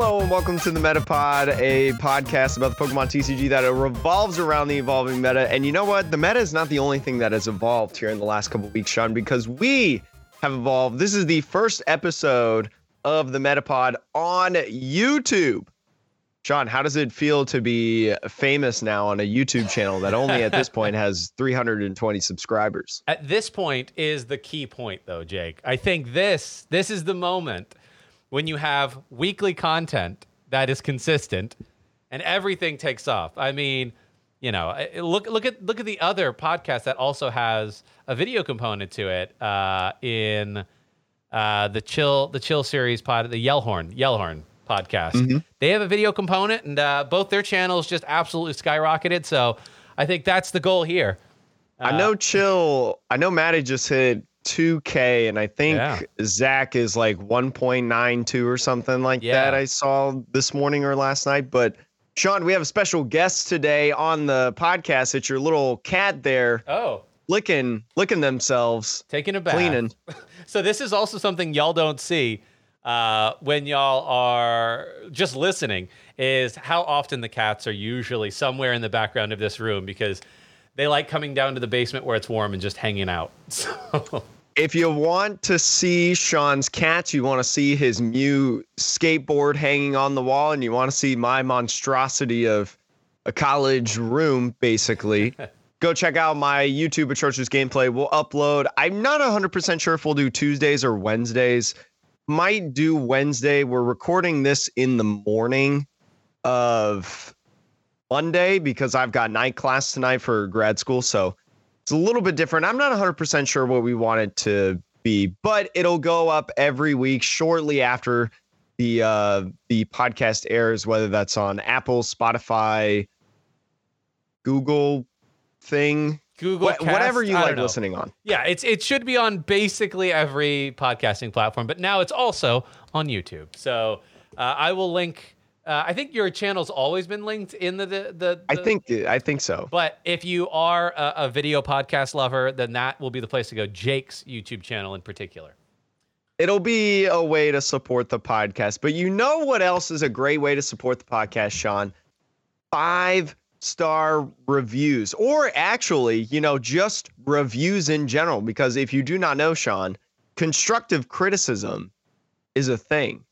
Hello and welcome to the Metapod, a podcast about the Pokemon TCG that revolves around the evolving meta. And you know what? The meta is not the only thing that has evolved here in the last couple weeks, Sean, because we have evolved. This is the first episode of the Metapod on YouTube. Sean, how does it feel to be famous now on a YouTube channel that only at this point has 320 subscribers? At this point is the key point though, Jake. I think this this is the moment when you have weekly content that is consistent and everything takes off. I mean, you know, look look at look at the other podcast that also has a video component to it uh, in uh, the chill the chill series pod the Yellhorn Yellhorn podcast. Mm-hmm. They have a video component, and uh, both their channels just absolutely skyrocketed. So I think that's the goal here. I know uh, Chill. I know Maddie just hit 2K, and I think yeah. Zach is like 1.92 or something like yeah. that. I saw this morning or last night. But Sean, we have a special guest today on the podcast. It's your little cat there. Oh. Licking, licking themselves, taking a bath, cleaning. so this is also something y'all don't see uh, when y'all are just listening. Is how often the cats are usually somewhere in the background of this room because they like coming down to the basement where it's warm and just hanging out. So if you want to see Sean's cats, you want to see his new skateboard hanging on the wall, and you want to see my monstrosity of a college room, basically. go check out my YouTube atrocious gameplay. We'll upload. I'm not 100% sure if we'll do Tuesdays or Wednesdays. Might do Wednesday. We're recording this in the morning of Monday because I've got night class tonight for grad school. So it's a little bit different. I'm not 100% sure what we want it to be, but it'll go up every week shortly after the uh, the podcast airs, whether that's on Apple, Spotify, Google thing, Google, Wh- whatever you like listening on. Yeah, it's it should be on basically every podcasting platform, but now it's also on YouTube. So uh, I will link uh, I think your channel's always been linked in the, the, the, I think I think so. But if you are a, a, video podcast lover, then that will be the place to go. Jake's YouTube channel in particular. It'll be a way to support the podcast. But you know what else is a great way to support the podcast, Sean? Five star reviews, or actually, you know, just reviews in general. Because if you do not know, Sean, constructive criticism is a thing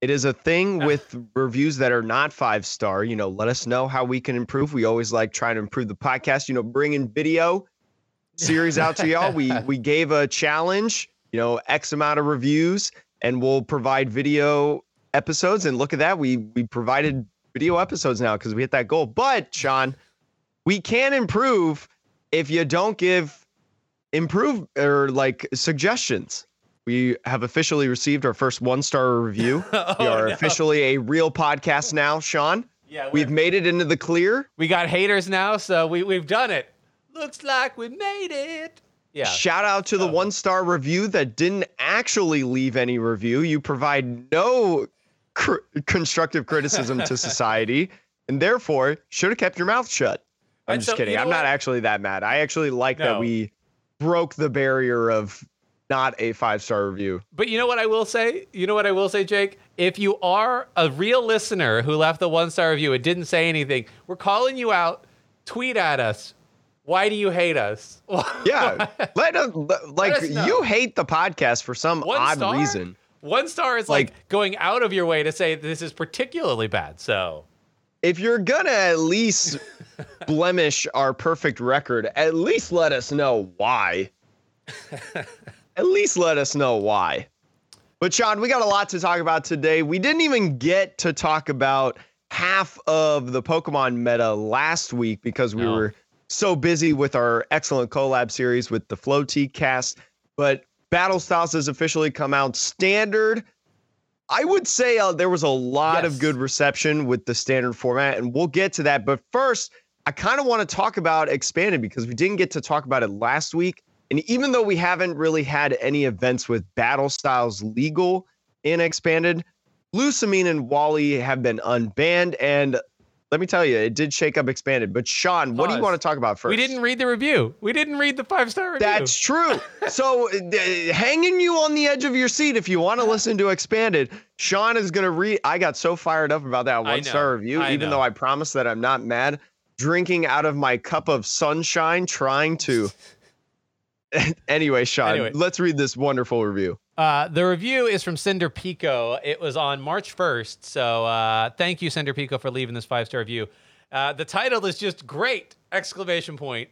it is a thing with reviews that are not five star. You know, let us know how we can improve. We always like trying to improve the podcast. You know, bringing video series out to y'all. We we gave a challenge. You know, X amount of reviews, and we'll provide video episodes. And look at that, we we provided video episodes now because we hit that goal. But Sean, we can improve if you don't give improve or like suggestions we have officially received our first one star review. oh, we are no. officially a real podcast now, Sean. Yeah, we've made it into the clear. We got haters now, so we we've done it. Looks like we made it. Yeah. Shout out to the one star review that didn't actually leave any review. You provide no cr- constructive criticism to society, and therefore should have kept your mouth shut. I'm just so, kidding. I'm what? not actually that mad. I actually like no. that we broke the barrier of not a five star review. But you know what I will say? You know what I will say, Jake? If you are a real listener who left the one star review and didn't say anything, we're calling you out. Tweet at us. Why do you hate us? yeah, let us like let us you hate the podcast for some one odd star? reason. One star is like, like going out of your way to say this is particularly bad. So if you're gonna at least blemish our perfect record, at least let us know why at least let us know why. But Sean, we got a lot to talk about today. We didn't even get to talk about half of the Pokemon meta last week because we no. were so busy with our excellent collab series with the Floaty cast. But Battle Styles has officially come out standard. I would say uh, there was a lot yes. of good reception with the standard format, and we'll get to that. But first, I kind of want to talk about expanded because we didn't get to talk about it last week. And even though we haven't really had any events with battle styles legal in expanded, Lusamine and Wally have been unbanned. And let me tell you, it did shake up expanded. But Sean, what do you want to talk about first? We didn't read the review. We didn't read the five star review. That's true. So, uh, hanging you on the edge of your seat, if you want to listen to Expanded, Sean is going to read. I got so fired up about that one star review, I even know. though I promised that I'm not mad. Drinking out of my cup of sunshine, trying to. anyway, Sean, Anyway. let's read this wonderful review. Uh, the review is from Cinder Pico. It was on March 1st. So uh, thank you, Cinder Pico, for leaving this five star review. Uh, the title is just great! Exclamation point.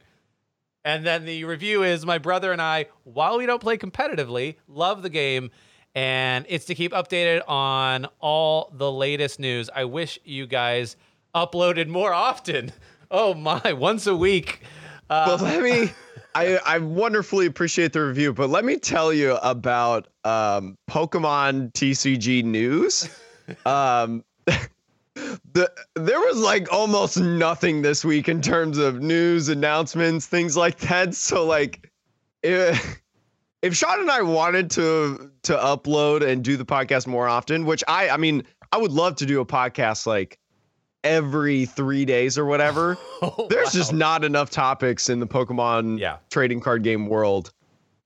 And then the review is my brother and I, while we don't play competitively, love the game. And it's to keep updated on all the latest news. I wish you guys uploaded more often. Oh my, once a week. Uh, But let me. I, I wonderfully appreciate the review, but let me tell you about um, Pokemon TCG news. Um, the there was like almost nothing this week in terms of news announcements, things like that. So like, if, if Sean and I wanted to to upload and do the podcast more often, which I I mean I would love to do a podcast like every three days or whatever. oh, There's just not enough topics in the Pokemon Yeah. trading card game world.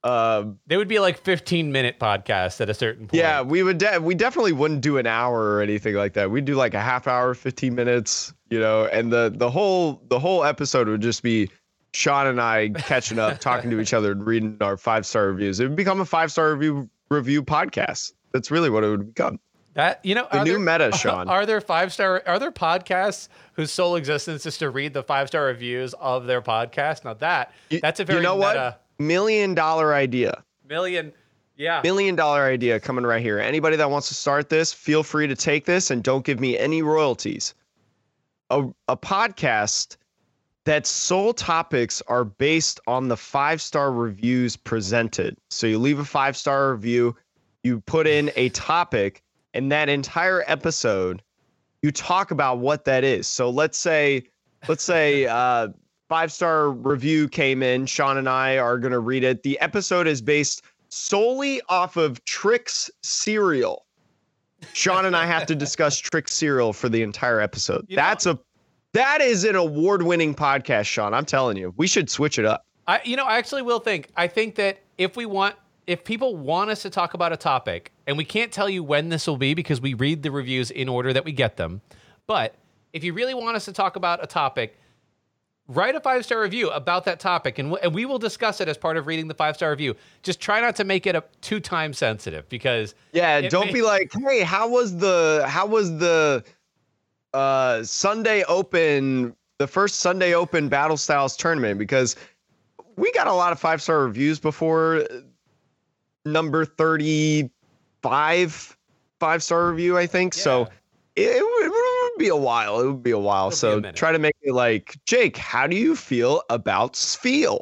Um, They would be like 15 minute podcasts at a certain point. yeah, we would. De- we definitely wouldn't do an hour or anything like that. We'd do like a half hour, fifteen minutes, you know, and the the whole the whole episode would just be Sean and I catching up, talking to each other, and reading our five star reviews. It would become a five star review review podcast. That's really what it would become. That you know, The new there, meta, Sean. Are there five star? Are there podcasts whose sole existence is to read the five star reviews of their podcast? Now that You- that's a very you know meta what million dollar idea. million. Yeah, million dollar idea coming right here. Anybody that wants to start this, feel free to take this and don't give me any royalties. A, a podcast that sole topics are based on the five star reviews presented. So you leave a five star review, you put in a topic, and that entire episode, you talk about what that is. So let's say, let's say, uh, five star review came in. Sean and I are going to read it. The episode is based solely off of Trix cereal. Sean and I have to discuss Trix cereal for the entire episode. You know- That's a that is an award-winning podcast, Sean. I'm telling you. We should switch it up. I you know I actually will think. I think that if we want, if people want us to talk about a topic, and we can't tell you when this will be because we read the reviews in order that we get them, but if you really want us to talk about a topic. Write a five star review about that topic, and, w- and we will discuss it as part of reading the five star review. Just try not to make it a too time sensitive because Yeah, don't may- be like, "Hey, how was the how was the uh Sunday Open, the first Sunday Open Battle Styles tournament because we got a lot of five-star reviews before number 35 five-star review, I think. So it, it would- it would be a while. It would be a while. It'll be a so try to make it like, "Jake, how do you feel about Spheal?"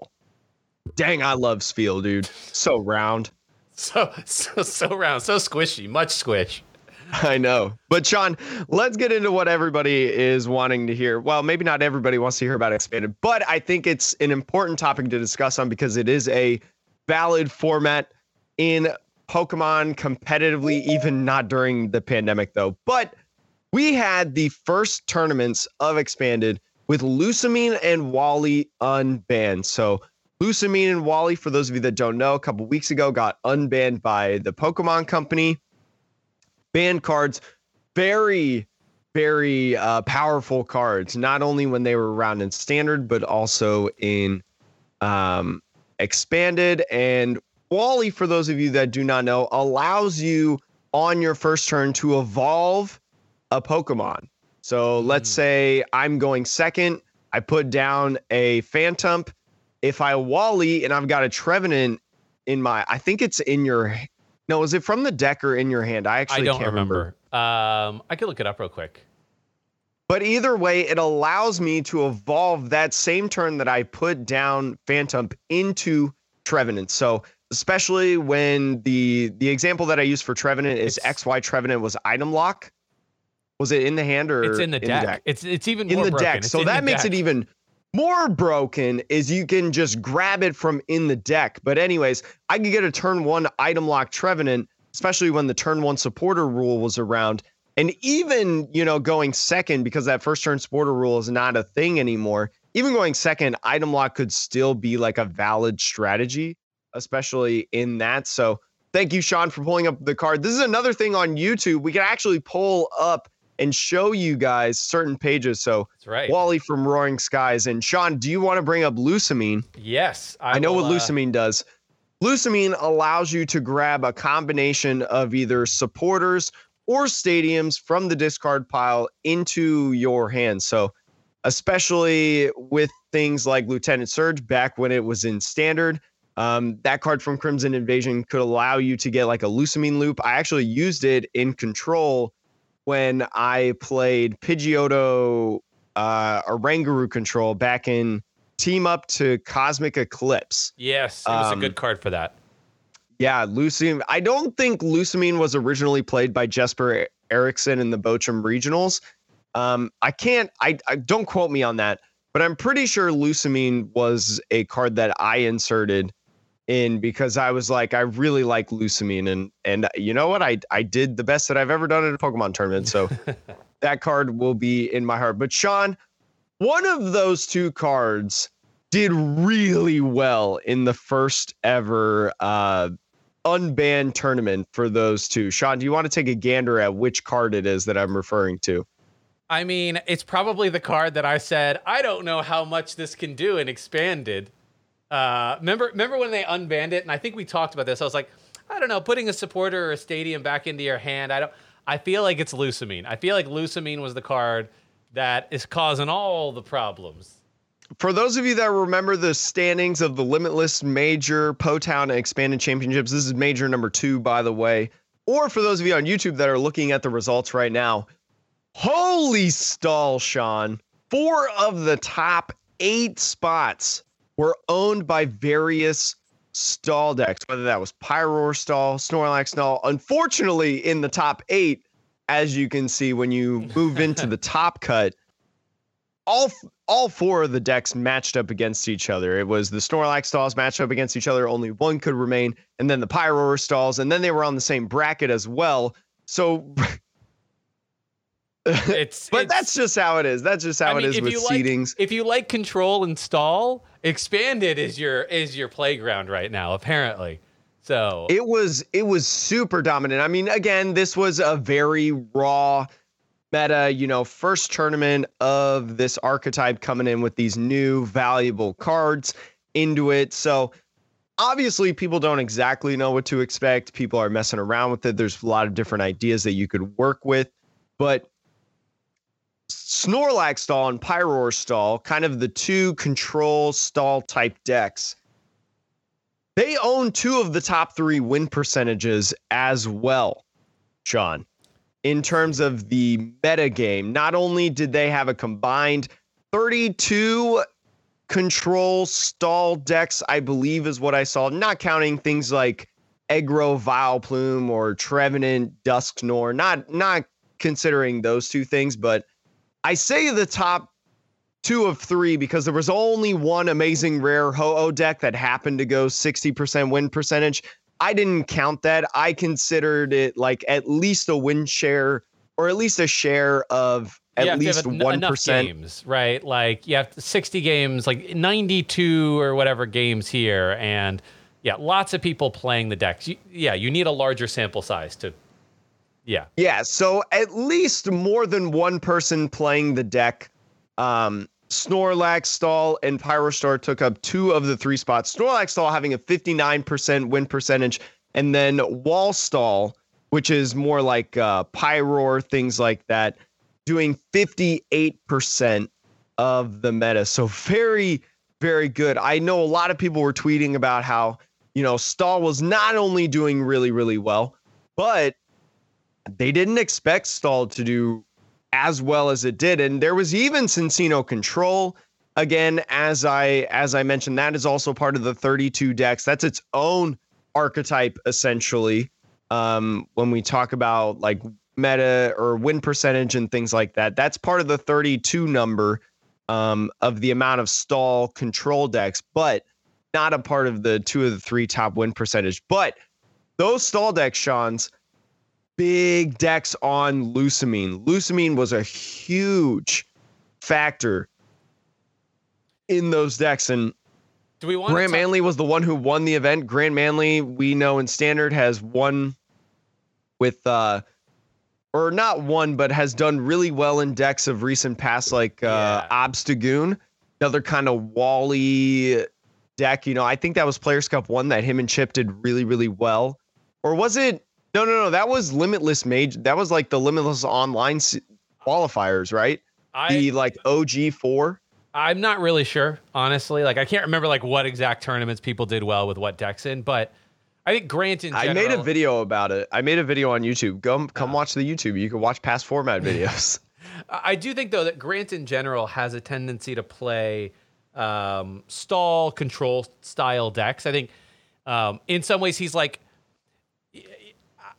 Dang, I love Spheal, dude. So round. so so so round, so squishy, much squish. I know. But Sean, let's get into what everybody is wanting to hear. Well, maybe not everybody wants to hear about expanded, but I think it's an important topic to discuss on because it is a valid format in Pokemon competitively, even not during the pandemic though. But we had the first tournaments of expanded with Lusamine and Wally unbanned. So Lusamine and Wally, for those of you that don't know, a couple weeks ago got unbanned by the Pokemon Company banned cards very very uh, powerful cards not only when they were around in standard but also in um, expanded and wally for those of you that do not know allows you on your first turn to evolve a pokemon so let's Mm. say i'm going second i put down a Phantump if i wally and i've got a trevenant in my i think it's in your no, is it from the deck or in your hand? I actually I don't can't remember. remember. Um, I could look it up real quick. But either way, it allows me to evolve that same turn that I put down Phantump into Trevenant. So especially when the the example that I use for Trevenant is It's- XY Trevenant was item lock. Was it in the hand or It's in the deck. It's it's even in more the broken. deck. It's So that makes deck. it even more broken is you can just grab it from in the deck. But anyways, I could get a turn one item lock Trevenant, especially when the turn one supporter rule was around, And even, you know, going second because that first turn supporter rule is not a thing anymore. Even going second, item lock could still be like a valid strategy, especially in that. So thank you, Sean, for pulling up the card. This is another thing on YouTube. We can actually pull up and show you guys certain pages. So That's right. Wally from Roaring Skies. And Sean, do you want to bring up Lusamine? yes. I, know will, what uh, does. Lusamine allows you to grab a combination of either supporters or stadiums from the discard pile into your hand. So, especially with things like Lieutenant Surge back when it was in standard, um, that card from Crimson Invasion could allow you to get like a Lusamine loop. I actually used it in control when I played Pidgeotto uh, Oranguru control back in Team Up to Cosmic Eclipse. Yes, it was Um, a good card for that. Yeah, Lusamine. I don't think Lusamine was originally played by Jesper Erickson in the Bochum Regionals. Um, I can't. I, I don't quote me on that, but I'm pretty sure Lusamine was a card that I inserted in because I was like, I really like Lusamine, and and you know what? I I did the best that I've ever done in a Pokemon tournament, so that card will be in my heart. But Sean, one of those two cards did really well in the first ever uh, unbanned tournament for those two. Sean, do you want to take a gander at which card it is that I'm referring to? I mean, it's probably the card that I said I don't know how much this can do and expanded. Uh, remember, remember when they unbanned it, and I think we talked about this. I was like, I don't know, putting a supporter or a stadium back into your hand. I don't. I feel like it's Lusamine. I feel like Lusamine was the card that is causing all the problems. For those of you that remember the standings of the Limitless Major, Potown, and Expanded Championships, this is Major number two, by the way. Or for those of you on YouTube that are looking at the results right now, holy stall, Sean. Four of the top eight spots were owned by various stall decks, whether that was Pyroar stall, Snorlax stall. Unfortunately, in the top eight, as you can see when you move into the top cut, all all four of the decks matched up against each other. It was the Snorlax stalls matched up against each other. Only one could remain, and then the Pyroar stalls, and then they were on the same bracket as well. So, It's but it's- that's just how it is. That's just how I mean, it is if with you like- seedings. If you like control and stall, expanded is your is your playground right now, apparently. So it was it was super dominant. I mean, again, this was a very raw meta, you know, first tournament of this archetype coming in with these new valuable cards into it. So obviously people don't exactly know what to expect. People are messing around with it. There's a lot of different ideas that you could work with, but Snorlax stall and Pyroar stall, kind of the two control stall type decks. They own two of the top three win percentages as well, Sean. In terms of the meta game, not only did they have a combined 32 control stall decks, I believe is what I saw, not counting things like Egro Vileplume or Trevenant Dusknor, not not considering those two things, but I say the top two of three because there was only one amazing rare Ho-Oh deck that happened to go 60% win percentage. I didn't count that. I considered it like at least a win share or at least a share of at have to have least one enough games, right? Like you have 60 games, like 92 or whatever games here, and yeah, lots of people playing the decks. You, yeah, you need a larger sample size to. Yeah, Yeah, so at least more than one person playing the deck. Um, Snorlax Stall and Pyrostar took up two of the three spots. Snorlax Stall having a 59% win percentage, and then Wall Stall, which is more like uh, Pyroar, things like that, doing 58% of the meta. So very, very good. I know a lot of people were tweeting about how, you know, Stall was not only doing really, really well, but they didn't expect Stall to do as well as it did. And there was even Cinccino control. Again, as I as I mentioned, that is also part of the 32 decks. That's its own archetype, essentially. Um, when we talk about like meta or win percentage and things like that, that's part of the 32 number um, of the amount of stall control decks, but not a part of the two of the three top win percentage. But those stall decks, Sean's, big decks on Lusamine. Lusamine was a huge factor in those decks. And Do we want Grant Manley was the one who won the event. Grant Manley, we know in standard, has won with uh or not won, but has done really well in decks of recent past, like uh Yeah. Obstagoon, another kind of Wally deck. You know, I think that was Players Cup one that him and Chip did really, really well. Or was it? No, no, no. That was Limitless Mage. That was like the Limitless Online qualifiers, right? I, the like OG four. I'm not really sure, honestly. Like I can't remember like what exact tournaments people did well with what decks in, but I think Grant in general, I made a video about it. I made a video on YouTube. Go come watch the YouTube. You can watch past format videos. I I do think though that Grant in general has a tendency to play um, stall control style decks. I think um, in some ways he's like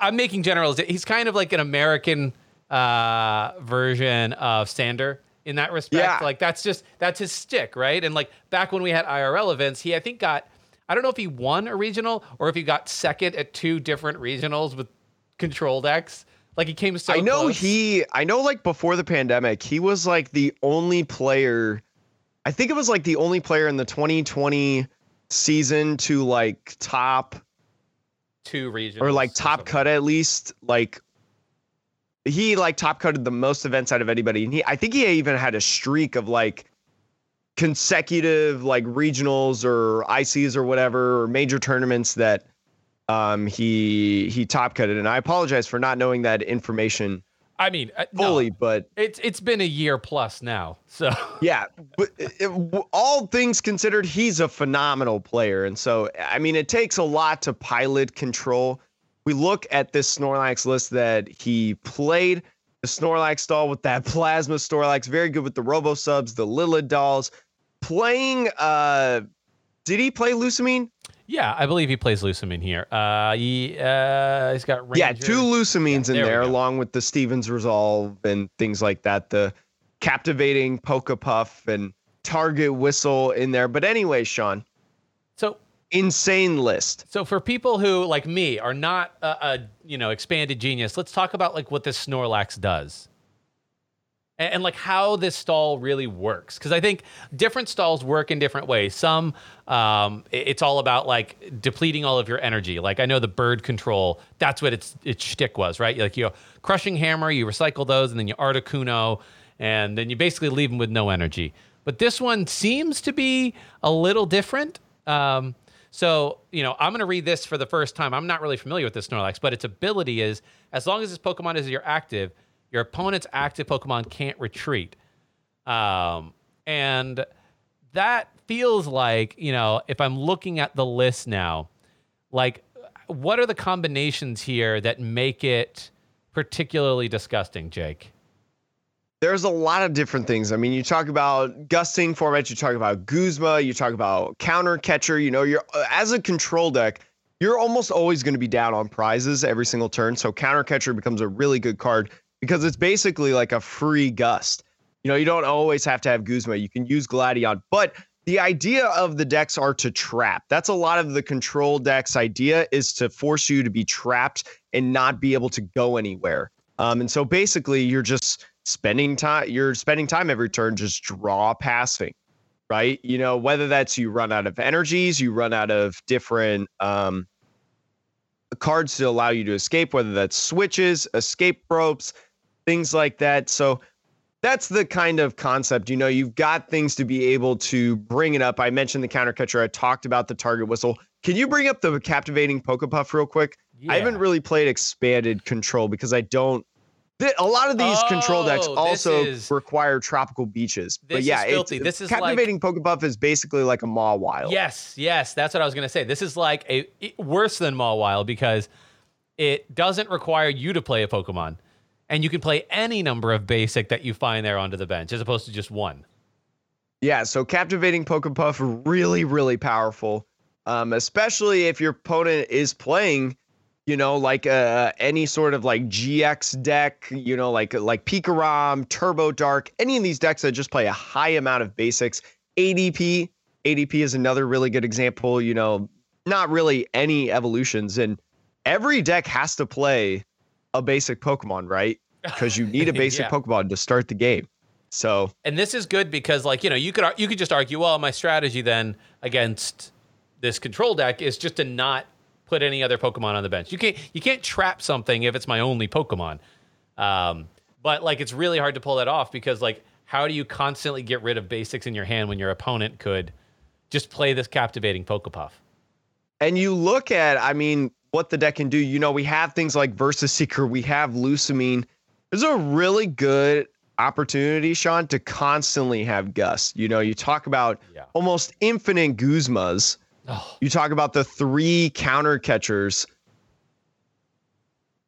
I'm making generals. He's kind of like an American uh, version of Sander in that respect. Yeah. Like that's just that's his stick, right? And like back when we had IRL events, he I think got I don't know if he won a regional or if he got second at two different regionals with control decks. Like he came so I know close. he I know like before the pandemic, he was like the only player I think it was like the only player in the 2020 season to like top two regions or like top something. cut at least like he like top cutted the most events out of anybody and he i think he even had a streak of like consecutive like regionals or ics or whatever or major tournaments that um he he top cutted and i apologize for not knowing that information I mean, uh, no, fully but it's it's been a year plus now. So. Yeah but it, all things considered he's a phenomenal player and so i mean it takes a lot to pilot control. We look at this snorlax list that he played the snorlax doll with that plasma snorlax very good with the robo subs the lilith dolls. Playing uh did he play lusamine yeah, I believe he plays Lusamine here. Uh, he uh, he's got Ranger. yeah two lusamines in there there along with the stevens resolve and things like that the captivating poke puff and target whistle in there but anyway sean So insane list. so for people who like me are not a, a you know expanded genius, let's talk about like what this Snorlax does. And, and like how this stall really works, because I think different stalls work in different ways. Some, um, it- it's all about like depleting all of your energy. Like I know the bird control, that's what its its shtick was, right? Like you crushing hammer, you recycle those, and then you Articuno, and then you basically leave them with no energy. But this one seems to be a little different. Um, so, you know, I'm going to read this for the first time. I'm not really familiar with this Snorlax, but its ability is as long as this Pokemon is your active, your opponent's active Pokemon can't retreat. Um, and that feels like, you know, if I'm looking at the list now, like what are the combinations here that make it particularly disgusting, Jake? There's a lot of different things. I mean, you talk about gusting formats, you talk about Guzma, you talk about counter catcher. You know, you're uh, as a control deck, you're almost always going to be down on prizes every single turn. So counter catcher becomes a really good card because it's basically like a free gust. You know, you don't always have to have Guzma. You can use Gladion, but the idea of the decks are to trap. That's a lot of the control decks idea is to force you to be trapped and not be able to go anywhere. Um, and so basically you're just spending time you're spending time every turn just draw passing right you know whether that's you run out of energies you run out of different um cards to allow you to escape whether that's switches escape ropes things like that so that's the kind of concept you know you've got things to be able to bring it up i mentioned the counter catcher i talked about the target whistle can you bring up the captivating pokepuff real quick Yeah. I haven't really played expanded control because I don't. A lot of these control decks Oh, also is- require tropical beaches. This but is yeah, filthy. it's, This is like- captivating Pokepuff is basically like a Mawile. Yes, yes, that's what I was going to say. This is like a worse than Mawile because it doesn't require you to play a Pokemon, and you can play any number of basic that you find there onto the bench, as opposed to just one. Yeah, so captivating Pokepuff really, really powerful. Um, especially if your opponent is playing, you know, like uh, any sort of like GX deck, you know, like like Pikarom, Turbo Dark, any of these decks that just play a high amount of basics. ADP, ADP is another really good example. You know, not really any evolutions, and every deck has to play a basic Pokemon, right? Because you need a basic Yeah. Pokemon to start the game. So And this is good because, like, you know, you could you could just argue, well, my strategy then against this control deck is just to not put any other Pokemon on the bench. You can't you can't trap something if it's my only Pokemon. Um, but like, it's really hard to pull that off because, like, how do you constantly get rid of basics in your hand when your opponent could just play this captivating Pokepuff? And you look at, I mean, what the deck can do. You know, we have things like Versus Seeker, we have Lusamine. There's a really good opportunity, Sean, to constantly have Gus. You know, you talk about Yeah. almost infinite Guzmas. Oh, You talk about the three counter catchers.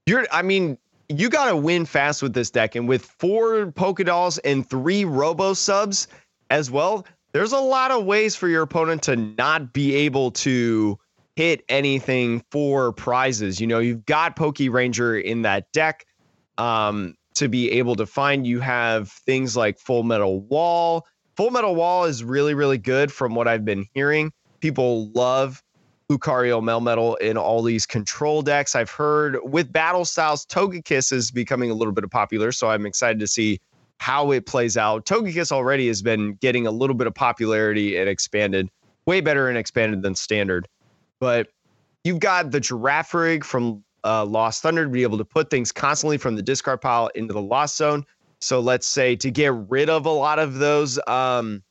You're, I mean, you got to win fast with this deck. And with four Pokedolls and three Robo subs as well, there's a lot of ways for your opponent to not be able to hit anything for prizes. You know, you've got Poke Ranger in that deck um, to be able to find. You have things like Full Metal Wall. Full Metal Wall is really, really good from what I've been hearing. People love Lucario Melmetal in all these control decks. I've heard with battle styles, Togekiss is becoming a little bit of popular, so I'm excited to see how it plays out. Togekiss already has been getting a little bit of popularity and expanded, way better and expanded than standard. But you've got the Girafarig from uh, Lost Thunder to be able to put things constantly from the discard pile into the Lost Zone. So let's say to get rid of a lot of those um,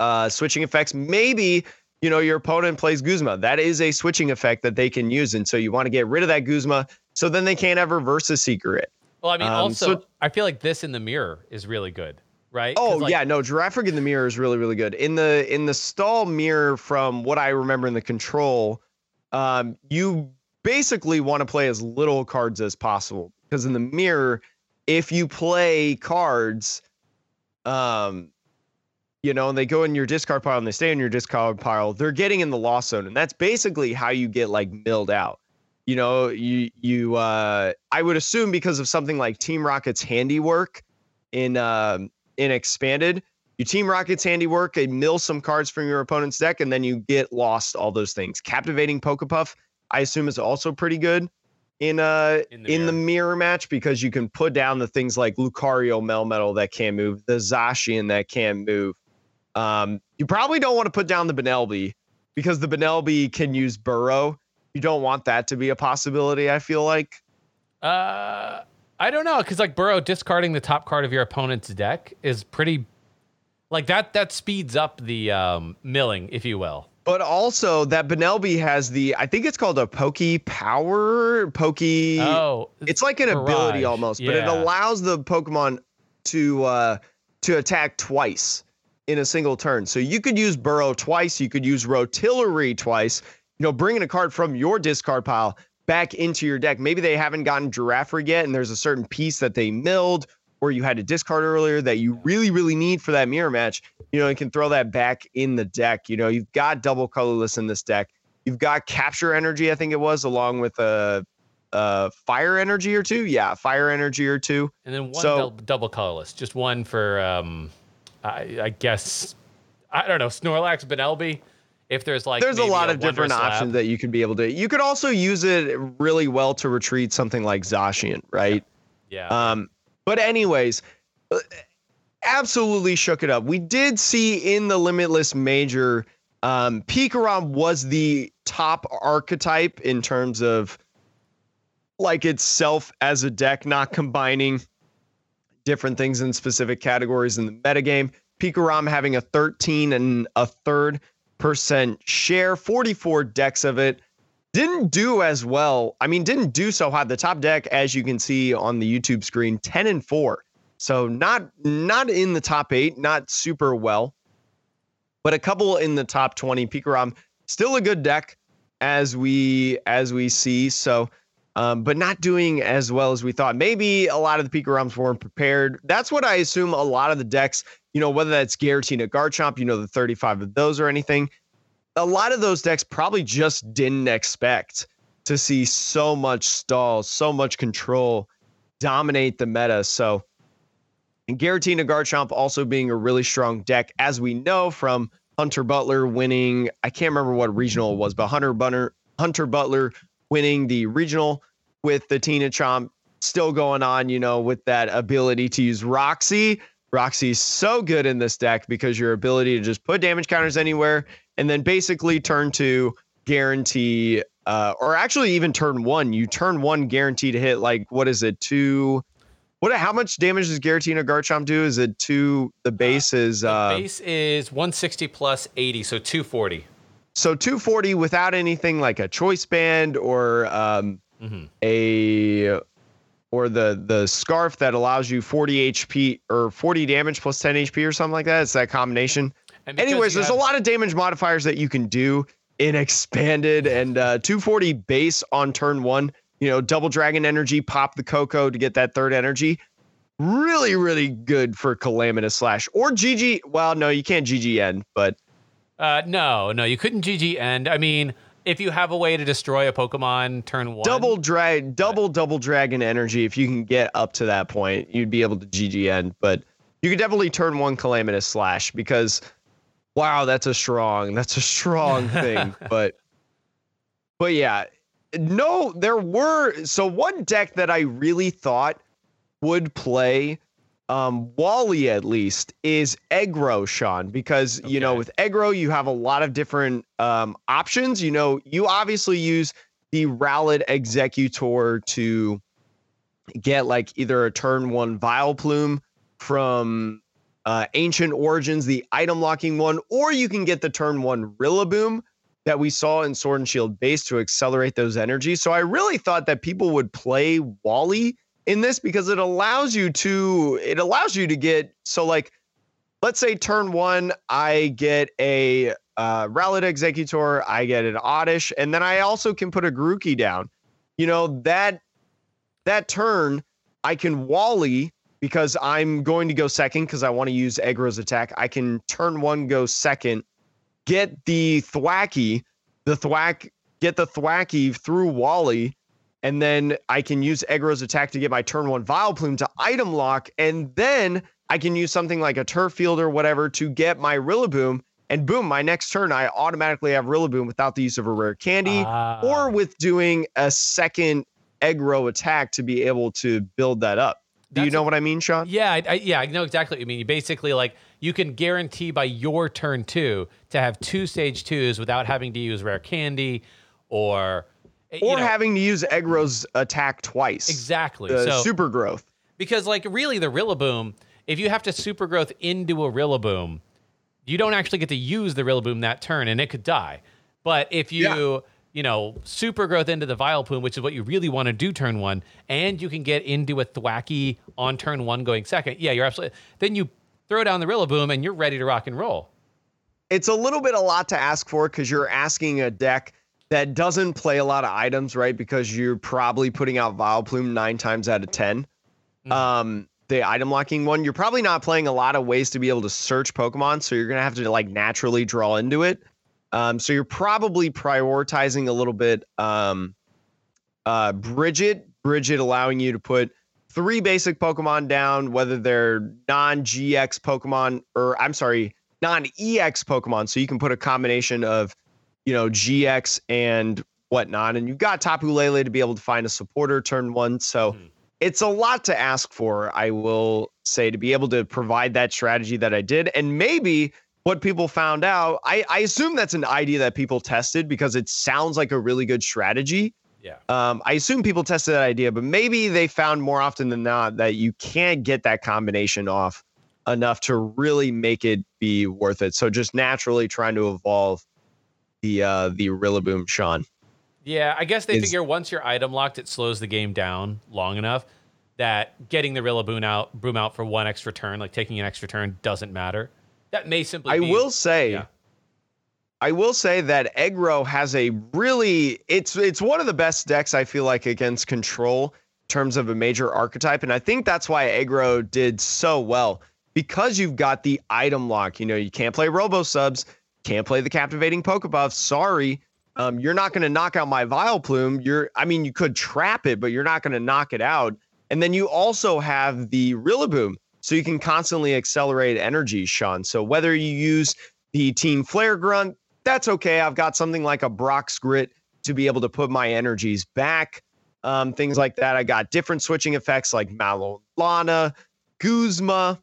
uh, switching effects, maybe you know your opponent plays Guzma. That is a switching effect that they can use, and so you want to get rid of that Guzma, so then they can't ever versus seeker it. well, I mean, Um, also, so- I feel like this in the mirror is really good, right? Oh like, yeah, no, Giraffe in the mirror is really really good. In the in the stall mirror, from what I remember in the control, um, you basically want to play as little cards as possible because in the mirror, if you play cards, um, you know, and they go in your discard pile and they stay in your discard pile, they're getting in the Lost Zone, and that's basically how you get like milled out. You know, you you uh, I would assume because of something like Team Rocket's handiwork in um in expanded, you Team Rocket's handiwork, they mill some cards from your opponent's deck, and then you get lost all those things. Captivating Pokepuff, I assume is also pretty good in uh In in the the, mirror match because you can put down the things like Lucario Melmetal that can move, the Zacian that can move. Um, you probably don't want to put down the Bunnelby because the Bunnelby can use Burrow. You don't want that to be a possibility. I feel like. Uh, I don't know, because like Burrow discarding the top card of your opponent's deck is pretty, like that. That speeds up the um, milling, if you will. But also that Bunnelby has the I think it's called a Pokey Power Pokey. Oh, it's like an ability Barrage, almost, but it allows the Pokemon to uh to attack twice in a single turn. So you could use Burrow twice, you could use Rototiller twice, you know, bringing a card from your discard pile back into your deck. Maybe they haven't gotten Giraffe yet, and there's a certain piece that they milled or you had to discard earlier that you really, really need for that mirror match. You know, you can throw that back in the deck. You know, you've got double colorless in this deck. You've got capture energy, I think it was, along with a, a fire energy or two. Yeah, fire energy or two. and then one So- dou- double colorless, just one for um, I, I guess I don't know Snorlax, Bunnelby. If there's like There's a lot of different Slab. options that you could be able to. You could also use it really well to retreat something like Zacian, right? Yeah, Um, but anyways, uh, absolutely shook it up. We did see in the Limitless Major, um, Pikarom was the top archetype in terms of like itself as a deck, not combining different things in specific categories in the metagame. Pikarom having a 13 and a third percent share, 44 decks of it didn't do as well. I mean, didn't do so hot. The top deck, as you can see on the YouTube screen, 10 and 4. So not not in the top eight, not super well, but a couple in the top 20. Pikarom still a good deck as we as we see. So um, but not doing as well as we thought. Maybe a lot of the Pikaroms weren't prepared. That's what I assume a lot of the decks, you know, whether that's Giratina Garchomp, you know, the 35 of those or anything, a lot of those decks probably just didn't expect to see so much stall, so much control dominate the meta. So, and Giratina Garchomp also being a really strong deck, as we know from Hunter Butler winning. I can't remember what regional it was, but Hunter Bunner, Hunter Butler winning the regional with the Tina Chomp still going on, you know, with that ability to use Roxie. Roxie's so good in this deck because your ability to just put damage counters anywhere and then basically turn to guarantee uh, or actually even turn one, you turn one guarantee to hit like what is it, two what how much damage does Giratina Garchomp do? Is it two the base is uh the base is 160 plus 80, so 240. So 240 without anything like a choice band or um mm-hmm. a or the the scarf that allows you 40 HP or 40 damage plus 10 HP or something like that. It's that combination. Anyways, there's have- a lot of damage modifiers that you can do in expanded and uh, 240 base on turn one. You know, double dragon energy, pop the Koko to get that third energy. Really, really good for Calamitous Slash or GG. Well, no, you can't GG end, but uh, no, no, you couldn't GG end. I mean, if you have a way to destroy a Pokemon turn one, double drag, double double dragon energy. If you can get up to that point, you'd be able to GG end. But you could definitely turn one Calamitous Slash because, wow, that's a strong, that's a strong thing. But, but yeah, no, there were so one deck that I really thought would play um, Wally at least is Egro, Sean, because okay. you know with Egro you have a lot of different um, options. You know, you obviously use the Rowlet Exeggutor to get like either a turn one Vileplume from uh, Ancient Origins, the item locking one, or you can get the turn one Rillaboom that we saw in Sword and Shield base to accelerate those energies. So I really thought that people would play Wally in this because it allows you to it allows you to get so like let's say turn one I get a uh, Rowlet Exeggutor, I get an Oddish, and then I also can put a Grookey down. You know that that turn I can Wally because I'm going to go second because I want to use Egro's attack. I can turn one go second, get the Thwackey, the Thwack, get the Thwackey through Wally, and then I can use Egro's attack to get my turn one Vileplume to item lock, and then I can use something like a Turf Field or whatever to get my Rillaboom, and boom, my next turn I automatically have Rillaboom without the use of a rare candy, uh, or with doing a second Egro attack to be able to build that up. Do you know a, what I mean, Sean? Yeah, I, I, yeah, I know exactly what you mean. You basically like you can guarantee by your turn two to have two stage twos without having to use rare candy or Eh, or know, having to use Egro's attack twice. Exactly. The so, super growth. Because like really the Rillaboom, if you have to super growth into a Rillaboom, you don't actually get to use the Rillaboom that turn and it could die. But if you yeah. you know, super growth into the Vileplume, which is what you really want to do turn one, and you can get into a Thwackey on turn one going second. Yeah, you're absolutely. Then you throw down the Rillaboom and you're ready to rock and roll. It's a little bit a lot to ask for because you're asking a deck that doesn't play a lot of items, right? Because you're probably putting out Vileplume nine times out of 10. Mm-hmm. Um, the item locking one, you're probably not playing a lot of ways to be able to search Pokemon, so you're gonna have to like naturally draw into it. Um, so you're probably prioritizing a little bit um, uh, Brigette, Brigette allowing you to put three basic Pokemon down, whether they're non-GX Pokemon or I'm sorry, non-EX Pokemon. So you can put a combination of you know, GX and whatnot. And you've got Tapu Lele to be able to find a supporter turn one. So mm-hmm. it's a lot to ask for, I will say, to be able to provide that strategy that I did. And maybe what people found out, I, I assume that's an idea that people tested because it sounds like a really good strategy. Yeah. Um, I assume people tested that idea, but maybe they found more often than not that you can't get that combination off enough to really make it be worth it. So just naturally trying to evolve the uh the Rillaboom Sean. Yeah, I guess they is, figure once you're item locked, it slows the game down long enough that getting the Rillaboom out, boom out for one extra turn, like taking an extra turn, doesn't matter. That may simply. I be, will say. Yeah. I will say that Egro has a really it's it's one of the best decks I feel like against control in terms of a major archetype, and I think that's why Egro did so well because you've got the item lock. You know, you can't play Robo Subs, can't play the captivating Pokepuff. Sorry. Um, you're not going to knock out my Vileplume. You're, I mean, you could trap it, but you're not going to knock it out. And then you also have the Rillaboom, so you can constantly accelerate energy, Sean. So whether you use the Team Flare Grunt, that's okay. I've got something like a Brock's Grit to be able to put my energies back. um, things like that. I got different switching effects like Malolana, Guzma,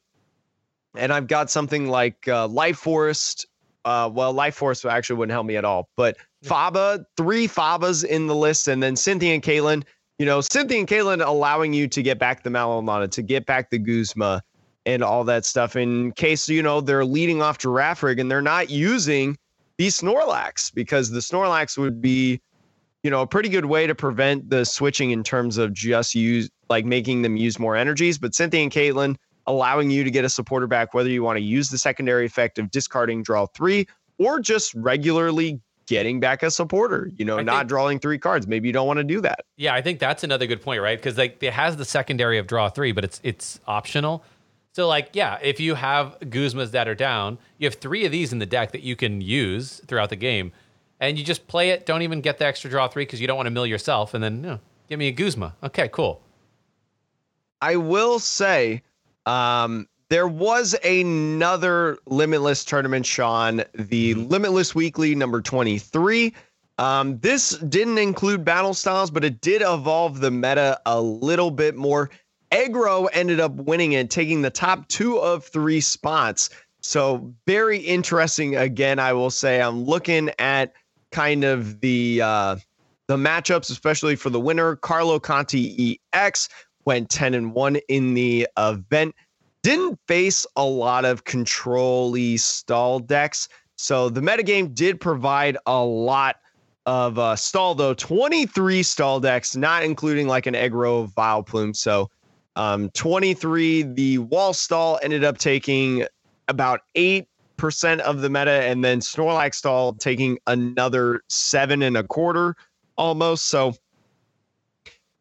and I've got something like uh, Life Forest. Uh, well, Life Force actually wouldn't help me at all, but Faba, three Fabas in the list, and then Cynthia and Caitlyn. You know, Cynthia and Caitlyn allowing you to get back the Malolana, to get back the Guzma, and all that stuff in case, you know, they're leading off Girafarig and they're not using the Snorlax because the Snorlax would be, you know, a pretty good way to prevent the switching in terms of just use, like making them use more energies. But Cynthia and Caitlyn allowing you to get a supporter back, whether you want to use the secondary effect of discarding draw three or just regularly getting back a supporter, you know, I not think, drawing three cards. Maybe you don't want to do that. Yeah, I think that's another good point, right? Because like it has the secondary of draw three, but it's it's optional. So like, yeah, if you have Guzmas that are down, you have three of these in the deck that you can use throughout the game, and you just play it. Don't even get the extra draw three because you don't want to mill yourself, and then you know, give me a Guzma. Okay, cool. I will say, um, there was another Limitless tournament, Sean, the mm-hmm. Limitless Weekly number twenty three. Um, this didn't include battle styles, but it did evolve the meta a little bit more. Aggro ended up winning it, taking the top two of three spots. So very interesting. Again, I will say I'm looking at kind of the uh, the matchups, especially for the winner. Carlo Conti EX went 10 and 1 in the event. Didn't face a lot of control stall decks. So the metagame did provide a lot of uh, stall, though 23 stall decks, not including like an aggro Vileplume. So um, 23, the wall stall ended up taking about 8% of the meta, and then Snorlax stall taking another seven and a quarter almost. So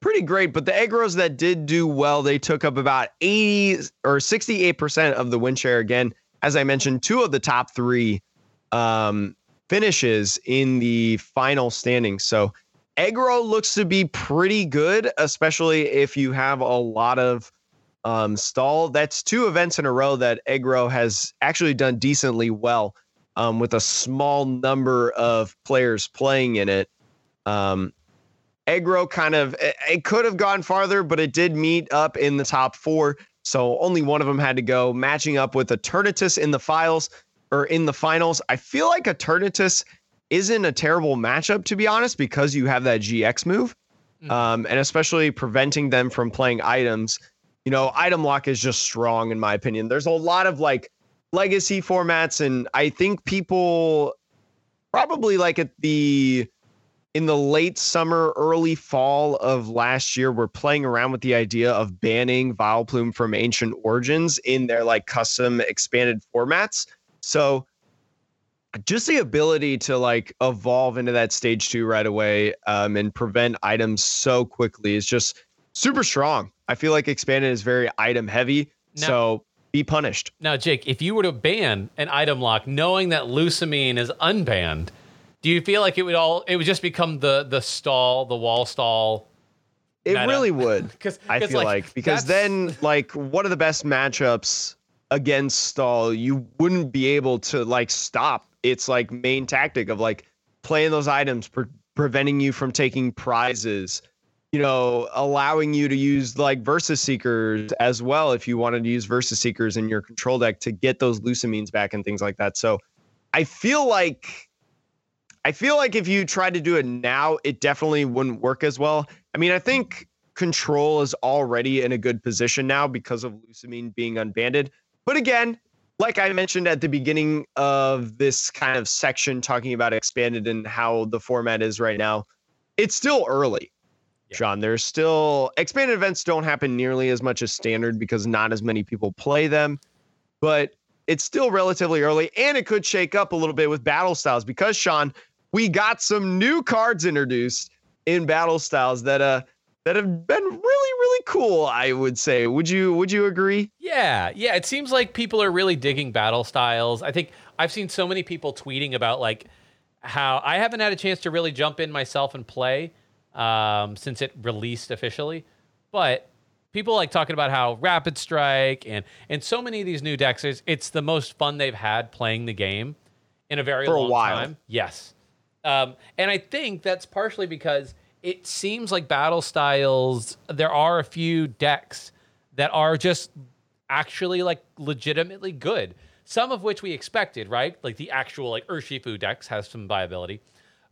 pretty great. But the aggros that did do well, they took up about 80 or 68% of the win share. Again, as I mentioned, two of the top three um, finishes in the final standing. So Aggro looks to be pretty good, especially if you have a lot of um, stall. That's two events in a row that Aggro has actually done decently well um, with a small number of players playing in it. Um, Aggro kind of it, could have gone farther, but it did meet up in the top four. So only one of them had to go, matching up with Eternatus in the files or in the finals. I feel like Eternatus isn't a terrible matchup to be honest because you have that GX move, mm. um, and especially preventing them from playing items. You know, item lock is just strong in my opinion. There's a lot of like legacy formats, and I think people probably like at the in the late summer, early fall of last year, were playing around with the idea of banning Vileplume from Ancient Origins in their like custom expanded formats. So just the ability to like evolve into that stage two right away um, and prevent items so quickly is just super strong. I feel like expanded is very item heavy. Now, so be punished. Now, Jake, if you were to ban an item lock, knowing that Lusamine is unbanned, do you feel like it would all it would just become the the stall, the wall stall? It meta? really would. Because I feel like, like because then like one of the best matchups against stall, you wouldn't be able to like stop its like main tactic of like playing those items, pre- preventing you from taking prizes, you know, allowing you to use like Versus Seekers as well if you wanted to use Versus Seekers in your control deck to get those Lusamines back and things like that. So I feel like I feel like if you tried to do it now, it definitely wouldn't work as well. I mean, I think control is already in a good position now because of Lusamine being unbanded. But again, like I mentioned at the beginning of this kind of section, talking about expanded and how the format is right now, it's still early. Yeah. John, there's still expanded events don't happen nearly as much as standard because not as many people play them, but it's still relatively early and it could shake up a little bit with battle styles because Sean, we got some new cards introduced in battle styles that uh that have been really really cool i would say. Would you would you agree? Yeah yeah it seems like people are really digging battle styles. I think i've seen so many people tweeting about like how i haven't had a chance to really jump in myself and play um, since it released officially but people like talking about how rapid strike and and so many of these new decks it's the most fun they've had playing the game in a very For long a while. time. Yes um, and i think that's partially because it seems like battle styles. There are a few decks that are just actually like legitimately good. Some of which we expected, right? Like the actual like Urshifu decks has some viability,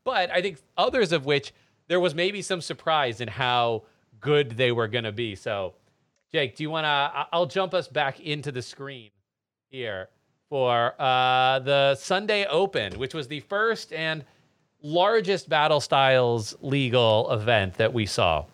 but I think others of which there was maybe some surprise in how good they were going to be. So, Jake, do you want to? I'll jump us back into the screen here for uh, the Sunday Open, which was the first and largest Battle Styles legal event that we saw.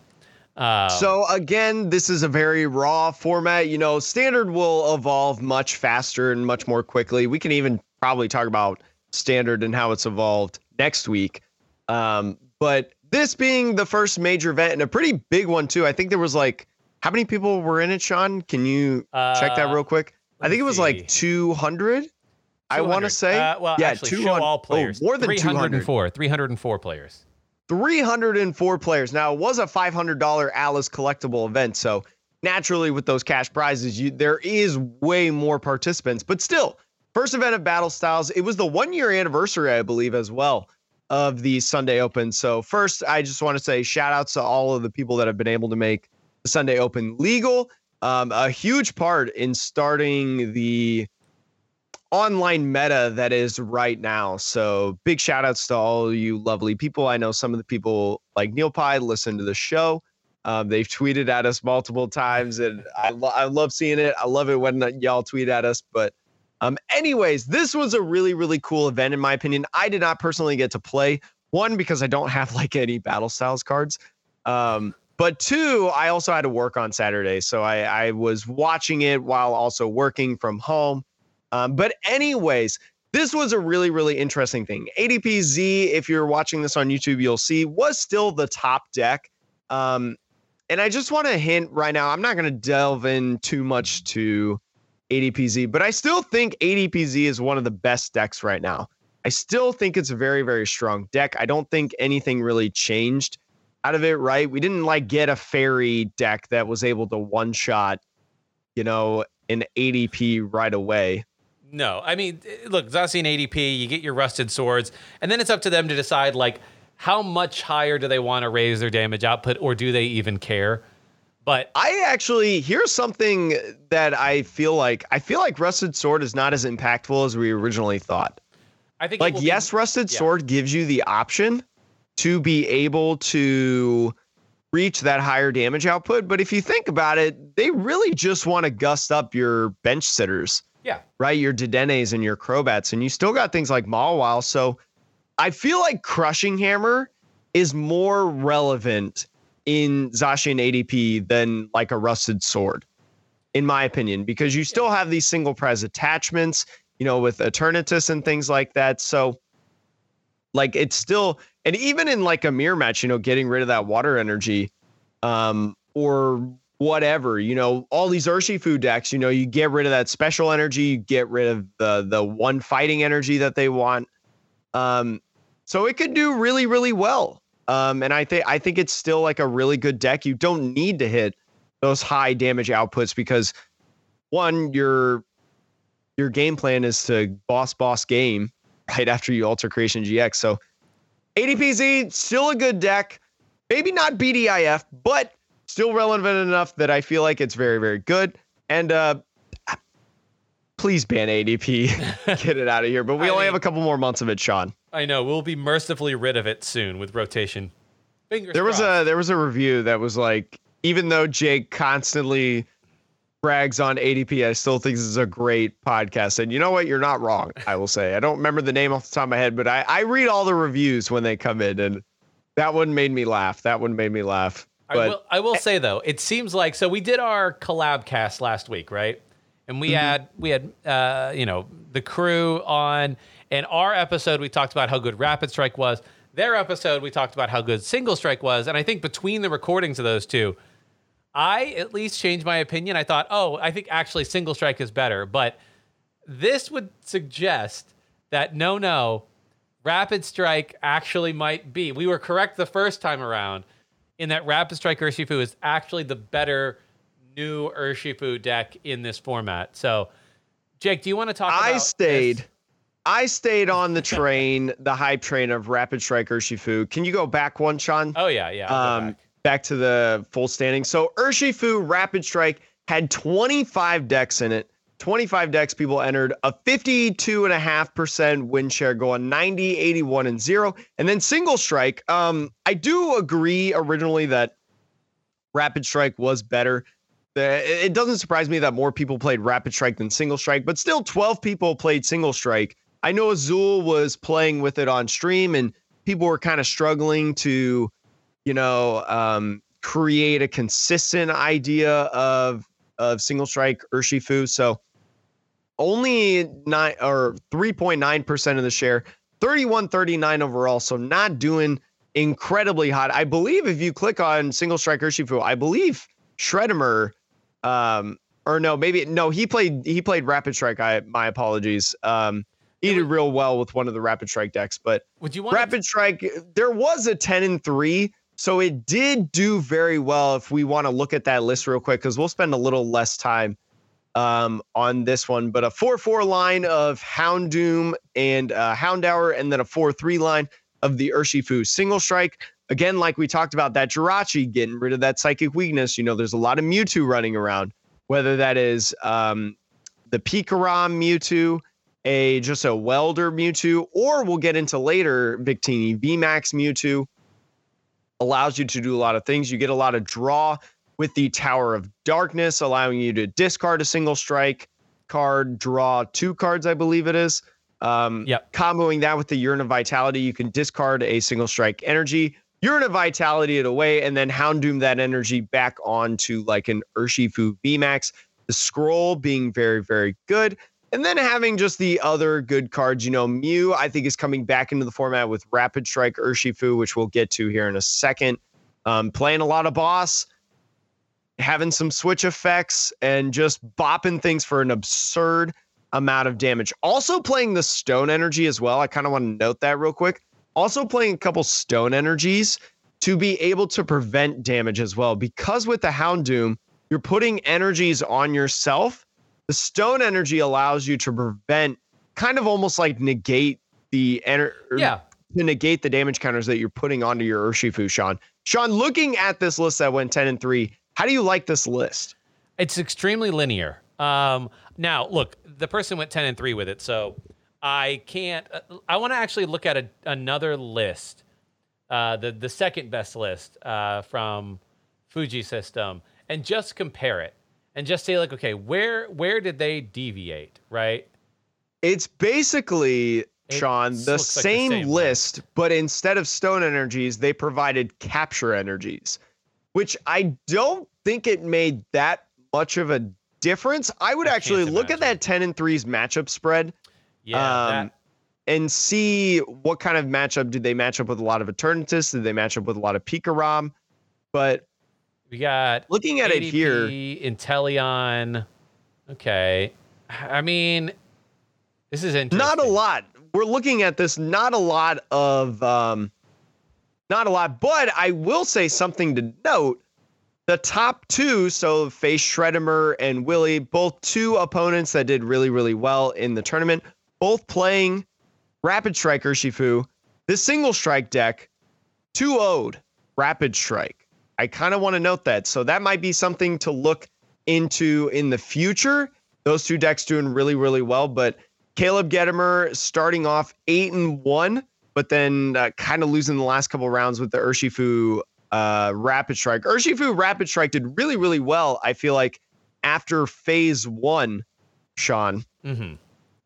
Uh, so again, this is a very raw format. You know, standard will evolve much faster and much more quickly. We can even probably talk about standard and how it's evolved next week. Um, but this being the first major event and a pretty big one too. I think there was like how many people were in it, Sean? Can you uh, check that real quick? I think it was see. like 200. I want to say. Uh, well, yeah, actually, 200, all players. Oh, more than 304. 304 players. 304 players. Now, it was a $500 Alice collectible event, so naturally with those cash prizes, you there is way more participants, but still, first event of Battle Styles. It was the 1 year anniversary, I believe as well of the Sunday Open. So, first, I just want to say shout outs to all of the people that have been able to make the Sunday Open legal. Um, a huge part in starting the online meta that is right now. So big shout outs to all you lovely people. I know some of the people like Neil Pie listen to the show. Um, they've tweeted at us multiple times, and I, lo- I love seeing it. I love it when y'all tweet at us. But, um, anyways, this was a really, really cool event, in my opinion. I did not personally get to play one because I don't have like any battle styles cards. Um, but two, I also had to work on Saturday. So I, I was watching it while also working from home. Um, but, anyways, this was a really, really interesting thing. ADPZ, if you're watching this on YouTube, you'll see, was still the top deck. Um, and I just want to hint right now, I'm not going to delve in too much to ADPZ, but I still think ADPZ is one of the best decks right now. I still think it's a very, very strong deck. I don't think anything really changed out of it, right? We didn't like get a fairy deck that was able to one shot, you know, an ADP right away. No, I mean, eh, look, Zacian ADP, you get your rusted swords, and then it's up to them to decide like how much higher do they want to raise their damage output, or do they even care? But I actually here's something that I feel like I feel like rusted sword is not as impactful as we originally thought. I think like yes, be, rusted yeah. sword gives you the option to be able to reach that higher damage output, but if you think about it, they really just want to gust up your bench sitters yeah. Right. Your Dedennes and your Crobats, and you still got things like Mawile. So I feel like Crushing Hammer is more relevant in Zacian ADP than like a Rusted Sword, in my opinion, because you still have these single prize attachments, you know, with Eternatus and things like that. So like it's still and even in like a mirror match, you know, getting rid of that water energy, um, or whatever, you know, all these Urshifu decks, you know, you get rid of that special energy, you get rid of the the one fighting energy that they want. Um, so it could do really, really well. Um, and I think I think it's still like a really good deck. You don't need to hit those high damage outputs because one, your your game plan is to boss boss game right after you alter creation GX. So ADPZ still a good deck. Maybe not BDIF, but still relevant enough that I feel like it's very, very good. And uh, please ban ADP, get it out of here. But we I only mean, have a couple more months of it, Sean. I know we'll be mercifully rid of it soon with rotation. Fingers there crossed. was a there was a review that was like, even though Jake constantly brags on ADP, I still think this is a great podcast. And you know what? You're not wrong. I will say. I don't remember the name off the top of my head, but I I read all the reviews when they come in, and that one made me laugh. That one made me laugh. But, I will, I will say though, it seems like so we did our collab cast last week, right? And we mm-hmm. had we had uh, you know the crew on. In our episode, we talked about how good Rapid Strike was. Their episode, we talked about how good Single Strike was. And I think between the recordings of those two, I at least changed my opinion. I thought, oh, I think actually Single Strike is better. But this would suggest that no, no, Rapid Strike actually might be. We were correct the first time around in that Rapid Strike Urshifu is actually the better new Urshifu deck in this format. So, Jake, do you want to talk? About I stayed. This? I stayed on the train, the hype train of Rapid Strike Urshifu. Can you go back one, Sean? Oh yeah, yeah. Um, back. back to the full standing. So Urshifu Rapid Strike had 25 decks in it. 25 decks people entered a 52.5% win share going 90 81 and 0 and then single strike um i do agree originally that rapid strike was better. It doesn't surprise me that more people played rapid strike than single strike but still 12 people played single strike. I know azul was playing with it on stream and people were kind of struggling to you know um create a consistent idea of of single strike urshifu so only nine or 3.9% of the share, 31 39 overall. So not doing incredibly hot. I believe if you click on single striker Urshifu, I believe Shreddimer, um, or no, maybe no, he played he played Rapid Strike. I my apologies. Um, he did real well with one of the Rapid Strike decks, but Would you want Rapid Strike, there was a 10 and 3. So it did do very well if we want to look at that list real quick, because we'll spend a little less time um, on this one. But a 4 4 line of Houndoom and uh, Houndour, and then a 4 3 line of the Urshifu single strike. Again, like we talked about, that Jirachi getting rid of that psychic weakness. You know, there's a lot of Mewtwo running around, whether that is um, the Pikarom Mewtwo, a just a welder Mewtwo, or we'll get into later Victini VMAX Mewtwo. Allows you to do a lot of things. You get a lot of draw with the Tower of Darkness, allowing you to discard a single strike card, draw two cards, I believe it is. Um, Yep. Comboing that with the Urn of Vitality, you can discard a single strike energy, Urn of Vitality it away, and then Houndoom that energy back onto like an Urshifu VMAX. The scroll being very, very good. And then having just the other good cards, you know, Mew, I think is coming back into the format with Rapid Strike Urshifu, which we'll get to here in a second. Um, playing a lot of boss, having some switch effects, and just bopping things for an absurd amount of damage. Also playing the stone energy as well. I kind of want to note that real quick. Also playing a couple stone energies to be able to prevent damage as well. Because with the Houndoom, you're putting energies on yourself. The stone energy allows you to prevent, kind of almost like negate the energy. Yeah. To negate the damage counters that you're putting onto your Urshifu, Sean. Sean, looking at this list that went 10 and 3, how do you like this list? It's extremely linear. Um, now, look, the person went 10 and 3 with it, so I can't. Uh, I want to actually look at a, another list, uh, the, the second best list uh, from Fuji System, and just compare it and just say, like, okay, where where did they deviate, right? It's basically, Sean, the looks like the same, same list, but instead of stone energies, they provided capture energies, which I don't think it made that much of a difference. I would I actually look at that 10 and 3's matchup spread Yeah, um, and see what kind of matchup did they match up with a lot of Eternatus? Did they match up with a lot of Pikarom? But we got looking at it here, ADP, Inteleon. Okay, I mean, this is interesting. not a lot. We're looking at this, not a lot of, um, not a lot. But I will say something to note: the top two, so Face Shreddimer and Willie, both two opponents that did really, really well in the tournament, both playing Rapid Strike Urshifu. This single strike deck, 2 0'd Rapid Strike. I kind of want to note that. So that might be something to look into in the future. Those two decks doing really, really well. But Caleb Gedemer starting off eight and one, but then uh, kind of losing the last couple rounds with the Urshifu uh, Rapid Strike. Urshifu Rapid Strike did really, really well. I feel like after phase one, Sean Mm-hmm.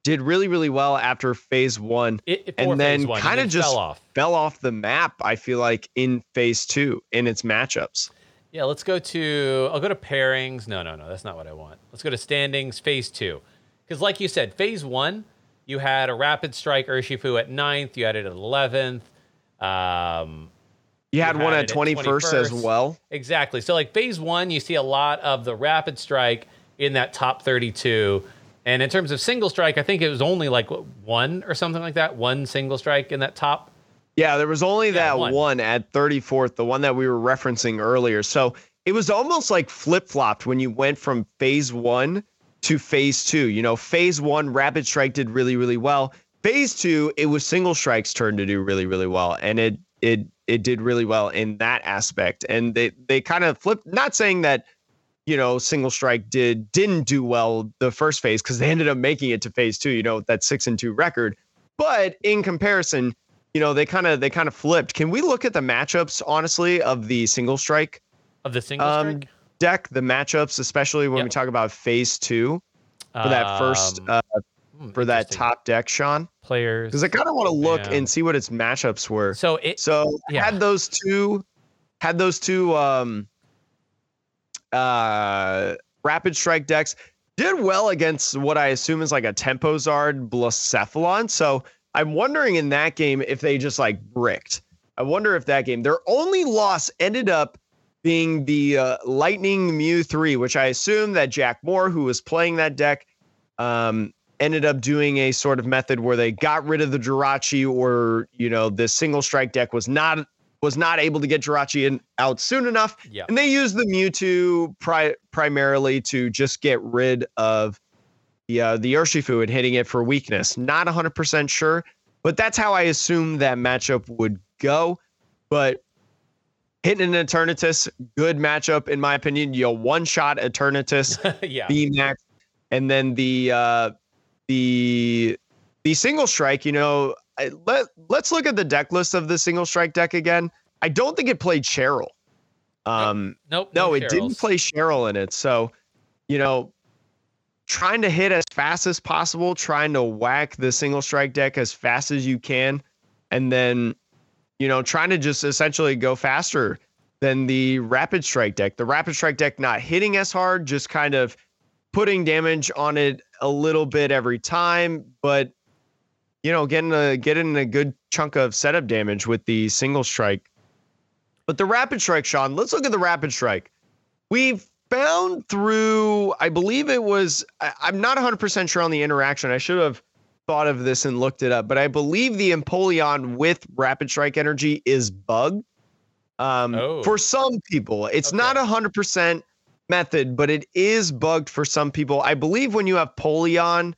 did really, really well after phase one It, it- And then kinda just- fell off. fell off the map, I feel like, in phase two in its matchups. Yeah, let's go to. I'll go to pairings. No, no, no, that's not what I want. Let's go to standings, phase two. Because, like you said, phase one, you had a rapid strike Urshifu at ninth. You had it at eleventh. Um, You had You one had at at 21st as well. exactly. So, like phase one, you see a lot of the rapid strike in that top thirty-two. And in terms of single strike, I think it was only like what, one or something like that. One single strike in that top Yeah, there was only that one. one. at 34th, the one that we were referencing earlier. So it was almost like flip flopped when you went from phase one to phase two. You know, phase one, Rapid Strike did really, really well. phase two, it was single strike's turn to do really, really well. And it it it did really well in that aspect. And they they kind of flipped, not saying that, you know, single strike did didn't do well the first phase because they ended up making it to phase two, you know, that six and two record. But in comparison, you know, they kind of they kind of flipped. Can we look at the matchups honestly of the single strike Of the single um, strike? Deck, the matchups, especially when Yeah. we talk about phase two for that first Um, uh, hmm, for that top deck, Sean? players. Because I kind of want to look Yeah. and see what its matchups were. So it So Yeah. had those two, had those two um, uh, rapid strike decks did well against what I assume is like a Tempo Zard Blacephalon. So I'm wondering in that game if they just like bricked. I wonder if that game their only loss ended up being the uh, Lightning Mew three, which I assume that Jack Moore, who was playing that deck, um, ended up doing a sort of method where they got rid of the Jirachi, or you know, the single strike deck was not was not able to get Jirachi in, out soon enough, yeah. and they used the Mewtwo pri- primarily to just get rid of the uh, the Urshifu and hitting it for weakness. Not 100% sure, but that's how I assume that matchup would go. But hitting an Eternatus, good matchup in my opinion. You one shot Eternatus, yeah. VMAX, and then the uh, the the single strike. You know, I, let let's look at the deck list of the single strike deck again. I don't think it played Cheryl. Um, Nope. no, no it didn't play Cheryl in it. So, you know, trying to hit as fast as possible, trying to whack the single strike deck as fast as you can, and then, you know, trying to just essentially go faster than the rapid strike deck. The rapid strike deck not hitting as hard, just kind of putting damage on it a little bit every time, but you know, getting a getting a good chunk of setup damage with the single strike. But the rapid strike, Sean, let's look at the rapid strike. We found through, I believe it was, I, I'm not 100% sure on the interaction. I should have thought of this and looked it up, but I believe the Empoleon with rapid strike energy is bugged. Um, Oh. For some people, it's Okay. not a 100% method, but it is bugged for some people. I believe when you have Polion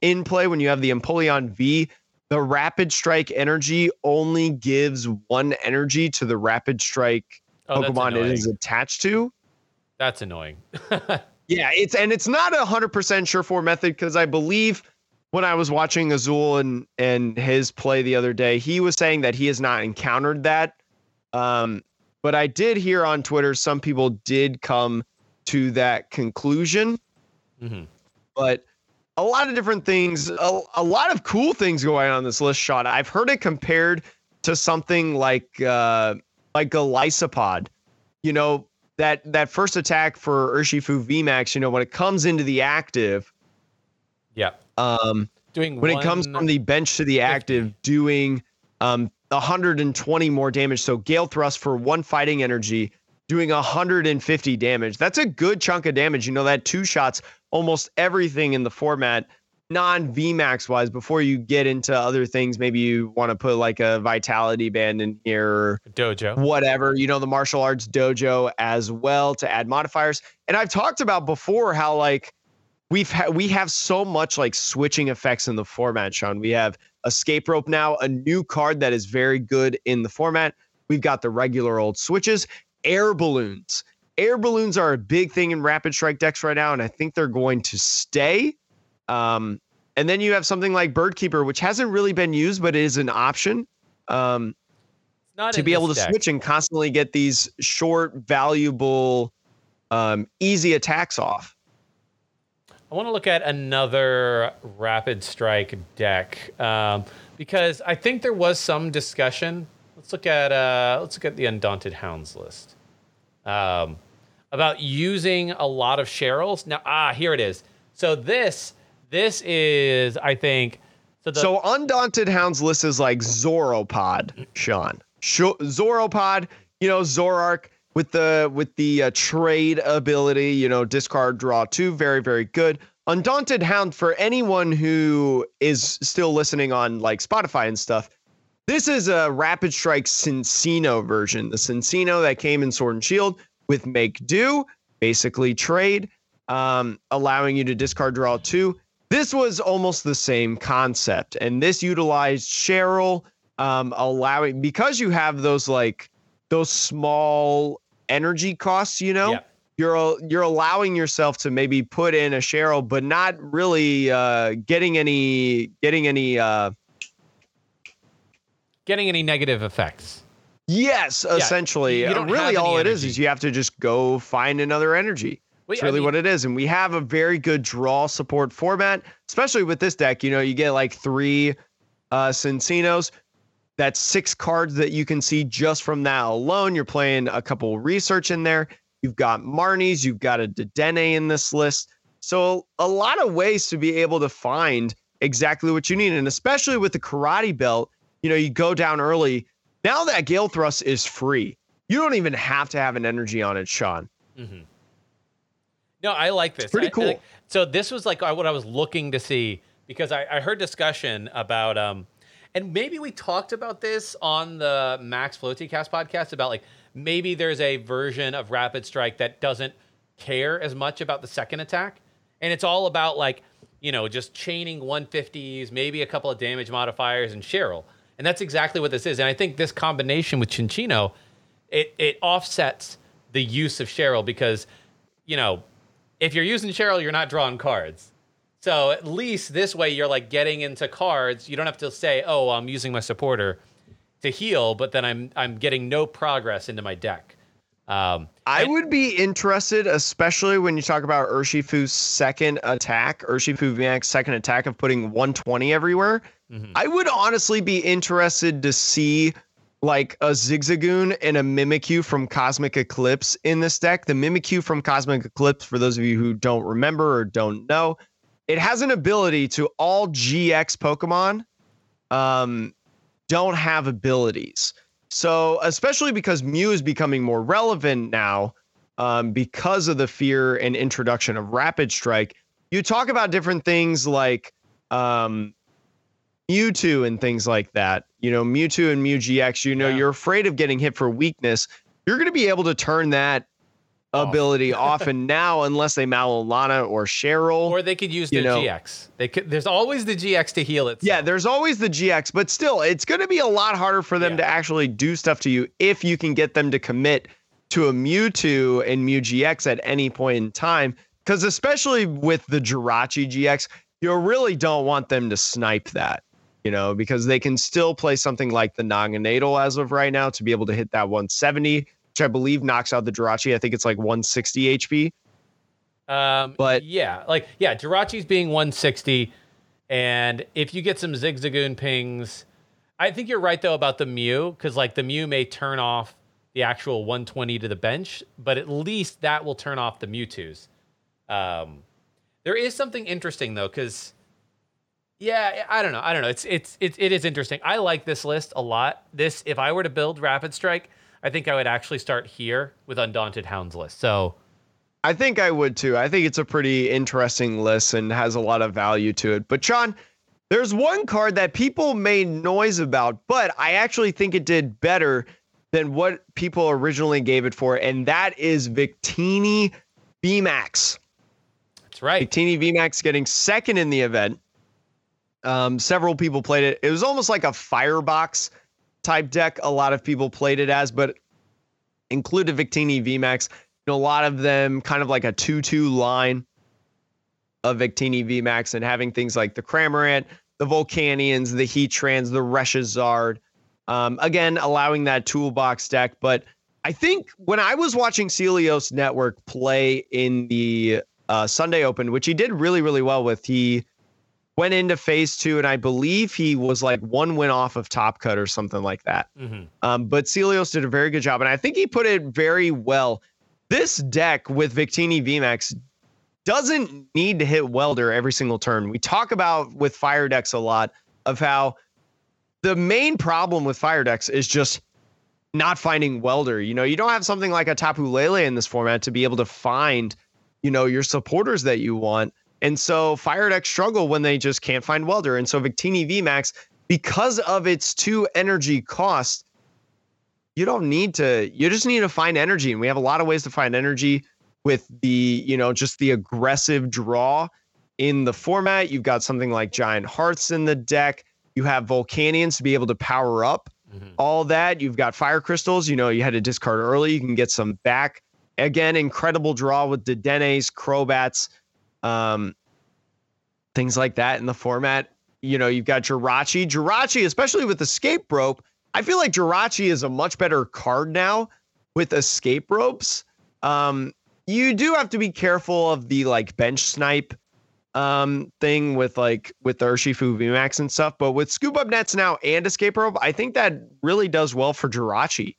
in play, when you have the Empoleon V, the rapid strike energy only gives one energy to the rapid strike Oh, Pokemon it is attached to. That's annoying. Yeah, it's and it's not a hundred percent sure for method because I believe when I was watching Azul and and his play the other day, he was saying that he has not encountered that. Um, but I did hear on Twitter some people did come to that conclusion. hmm But a lot of different things, a, a lot of cool things going on this list, Sean. I've heard it compared to something like uh like a Lysopod. You know, that that first attack for Urshifu VMAX, you know, when it comes into the active, Yeah. Um, Doing when it comes from the bench to the active, doing um 120 more damage. So Gale Thrust for one fighting energy, doing 150 damage. That's a good chunk of damage. You know, that two shots almost everything in the format, non VMAX wise, before you get into other things. Maybe you want to put like a vitality band in here or dojo. whatever, you know, the martial arts dojo as well to add modifiers. And I've talked about before how like we've ha- we have so much like switching effects in the format, Sean. We have escape rope now, a new card that is very good in the format. We've got the regular old switches, air balloons. Air balloons are a big thing in rapid strike decks right now, and I think they're going to stay. Um, and then you have something like Bird Keeper, which hasn't really been used, but it is an option. Um, to be able to deck. switch and constantly get these short, valuable, um, easy attacks off. I want to look at another rapid strike deck um, because I think there was some discussion. Let's look at uh, let's look at the Undaunted Hounds list um, about using a lot of Cheryls. Now, ah, here it is. So this this is I think so. The, so Undaunted Hounds list is like Zoropod, Sean. Sho- Zoropod, you know, Zoroark with the with the uh, trade ability, you know, discard draw two, very very good. Undaunted Hound for anyone who is still listening on like Spotify and stuff. This is a Rapid Strike Cinccino version, the Cinccino that came in Sword and Shield with Make Do, basically trade, um, allowing you to discard draw two. This was almost the same concept, and this utilized Cheryl, um, allowing because you have those like those small energy costs, you know. Yeah. You're you're allowing yourself to maybe put in a Cheryl, but not really uh, getting any getting any. Uh, Getting any negative effects? yes, essentially. you Uh, really, all any it is is you have to just go find another energy. Well, That's I really mean- what it is. And we have a very good draw support format, especially with this deck. You know, you get like three uh Cincenos. That's six cards that you can see just from that alone. You're playing a couple research in there. You've got Marnies, you've got a Dedenne in this list. So a lot of ways to be able to find exactly what you need. And especially with the karate belt, you know, you go down early. Now that Gale Thrust is free. You don't even have to have an energy on it, Sean. Mm-hmm. No, I like this. pretty I- I cool. so this was like uh, what I was looking to see because I, I heard discussion about um, and maybe we talked about this on the Max Floaty Cast podcast about like maybe there's a version of Rapid Strike that doesn't care as much about the second attack, and it's all about like you know just chaining 150s, maybe a couple of damage modifiers, and Cheryl, and that's exactly what this is. And I think this combination with Cinccino, it it offsets the use of Cheryl because you know, if you're using Cheryl, you're not drawing cards. So at least this way, you're like getting into cards. You don't have to say, "Oh, I'm using my supporter to heal," but then I'm I'm getting no progress into my deck. Um, I and- would be interested, especially when you talk about Urshifu's second attack, Urshifu VMAX second attack of putting 120 everywhere. Mhm. I would honestly be interested to see like a Zigzagoon and a Mimikyu from Cosmic Eclipse in this deck. The Mimikyu from Cosmic Eclipse, for those of you who don't remember or don't know, it has an ability to all GX Pokemon um, don't have abilities. So, especially because Mew is becoming more relevant now um, because of the fear and introduction of Rapid Strike, you talk about different things like um, Mewtwo and things like that. You know, Mewtwo and Mew GX, you know, Yeah. you're afraid of getting hit for weakness. You're going to be able to turn that. Oh. ability often now, unless they Malolana or Cheryl. or they could use know- GX. They could. There's always the GX to heal it. Yeah, there's always the GX, but still, it's going to be a lot harder for them Yeah. to actually do stuff to you if you can get them to commit to a Mewtwo and Mew GX at any point in time. Because especially with the Jirachi GX, you really don't want them to snipe that, you know, because they can still play something like the Naganadel as of right now to be able to hit that 170, which I believe knocks out the Jirachi. I think it's like 160 HP. Um, But- yeah, like yeah, Jirachi's being 160, and if you get some Zigzagoon pings, I think you're right though about the Mew because like the Mew may turn off the actual 120 to the bench, but at least that will turn off the Mewtwo's. Um, there is something interesting though because yeah, I don't know, I don't know. It's it's it, it is interesting. I like this list a lot. This if I were to build Rapid Strike, I think I would actually start here with Undaunted Hounds list. So. I think I would too. I think it's a pretty interesting list and has a lot of value to it. But Sean, there's one card that people made noise about, but I actually think it did better than what people originally gave it for, and that is Victini VMAX. That's right. Victini VMAX getting second in the event. Um, several people played it. It was almost like a firebox type deck. A lot of people played it as, but included Victini VMAX. You know, a lot of them kind of like a 2 2 line of Victini VMAX and having things like the Cramorant, the Volcanions, the Heatrans, the Reshazard. Um, again, allowing that toolbox deck. But I think when I was watching Celios Network play in the uh, Sunday Open, which he did really, really well with, he went into phase two, and I believe he was like one win off of Top Cut or something like that. hmm Um, but Celios did a very good job, and I think he put it very well. This deck with Victini VMAX doesn't need to hit Welder every single turn. We talk about with fire decks a lot of how the main problem with fire decks is just not finding Welder. You know, you don't have something like a Tapu Lele in this format to be able to find, you know, your supporters that you want. And so fire decks struggle when they just can't find Welder. And so Victini VMAX, because of its two energy cost, you don't need to, you just need to find energy. And we have a lot of ways to find energy with the, you know, just the aggressive draw in the format. You've got something like Giant Hearth in the deck. You have Volcanions to be able to power up Mhm. all that. You've got Fire Crystals. You know, you had to discard early. You can get some back. Again, incredible draw with Dedennes, Crobats, um, things like that in the format. You know, you've got Jirachi. Jirachi, especially with Escape Rope, I feel like Jirachi is a much better card now with Escape Ropes. Um, you do have to be careful of the like bench snipe um thing with like with the Urshifu VMAX and stuff, but with scoop up nets now and escape rope, I think that really does well for Jirachi.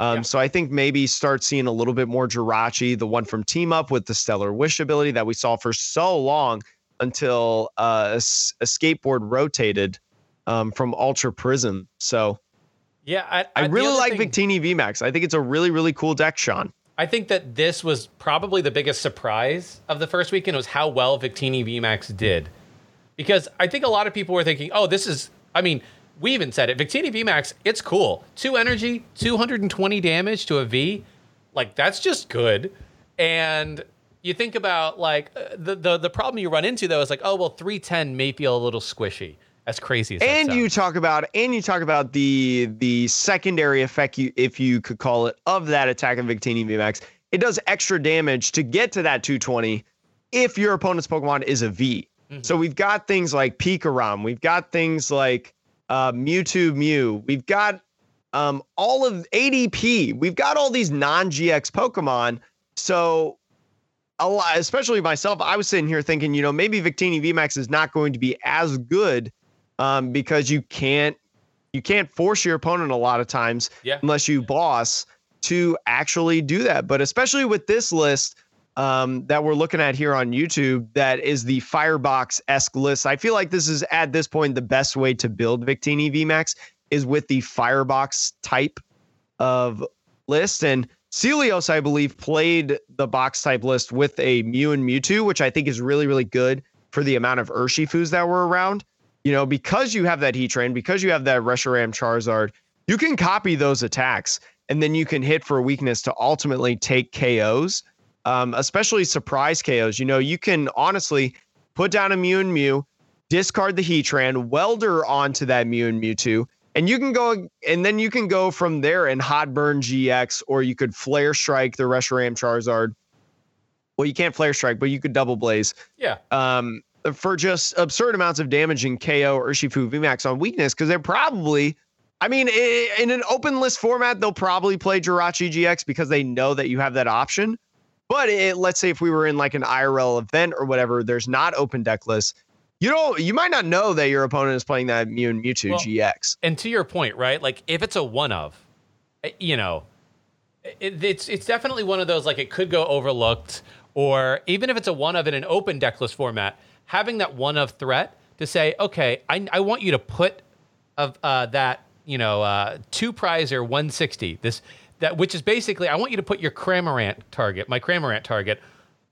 Um, Yeah. so I think maybe start seeing a little bit more Jirachi, the one from Team Up with the Stellar Wish ability that we saw for so long until uh, a, a skateboard rotated um, from Ultra Prism. So Yeah, I, I the really like thing- Victini VMAX. I think it's a really, really cool deck, Sean. I think that this was probably the biggest surprise of the first weekend was how well Victini VMAX did. Because I think a lot of people were thinking, oh, this is, I mean, we even said it. Victini VMAX, it's cool. Two energy, 220 damage to a V. Like, that's just good. And you think about, like, uh, the, the, the problem you run into, though, is like, oh, well, 310 may feel a little squishy. As crazy as that and you talk about and you talk about the the secondary effect you if you could call it of that attack of Victini VMAX. It does extra damage to get to that 220 if your opponent's Pokemon is a V. So we've got things like Pikarom, we've got things like uh, Mewtwo Mew, we've got um, all of ADP, we've got all these non-GX Pokemon. So a lot, especially myself, I was sitting here thinking, you know, maybe Victini VMAX is not going to be as good um, because you can't you can't force your opponent a lot of times Yeah. unless you boss to actually do that. But especially with this list um, that we're looking at here on YouTube, that is the Firebox esque list. I feel like this is at this point the best way to build Victini VMAX is with the Firebox type of list. And Celios, I believe, played the box type list with a Mew and Mewtwo, which I think is really, really good for the amount of Urshifus that were around. You know, because you have that Heatran, because you have that Reshiram Charizard, you can copy those attacks and then you can hit for a weakness to ultimately take KOs, um, especially surprise KOs. You know, you can honestly put down a Mew and Mew, discard the Heatran, welder onto that Mew and Mewtwo, and you can go and then you can go from there and hot burn GX, or you could flare strike the Reshiram Charizard. Well, you can't flare strike, but you could double blaze Yeah. um, for just absurd amounts of damage in KO or Urshifu VMAX on weakness because they're probably, I mean, in an open list format, they'll probably play Jirachi GX because they know that you have that option. But it, let's say if we were in like an IRL event or whatever, there's not open deck lists. You don't, you might not know that your opponent is playing that Mew and Mewtwo Well, GX. and to your point, right? Like if it's a one of, eh, you know, it, it's it's definitely one of those like it could go overlooked, or even if it's a one of in an open deckless format, having that one of threat to say, okay, I I want you to put of uh, that you know uh, two prize or 160 this that which is basically I want you to put your Cramorant target, my Cramorant target,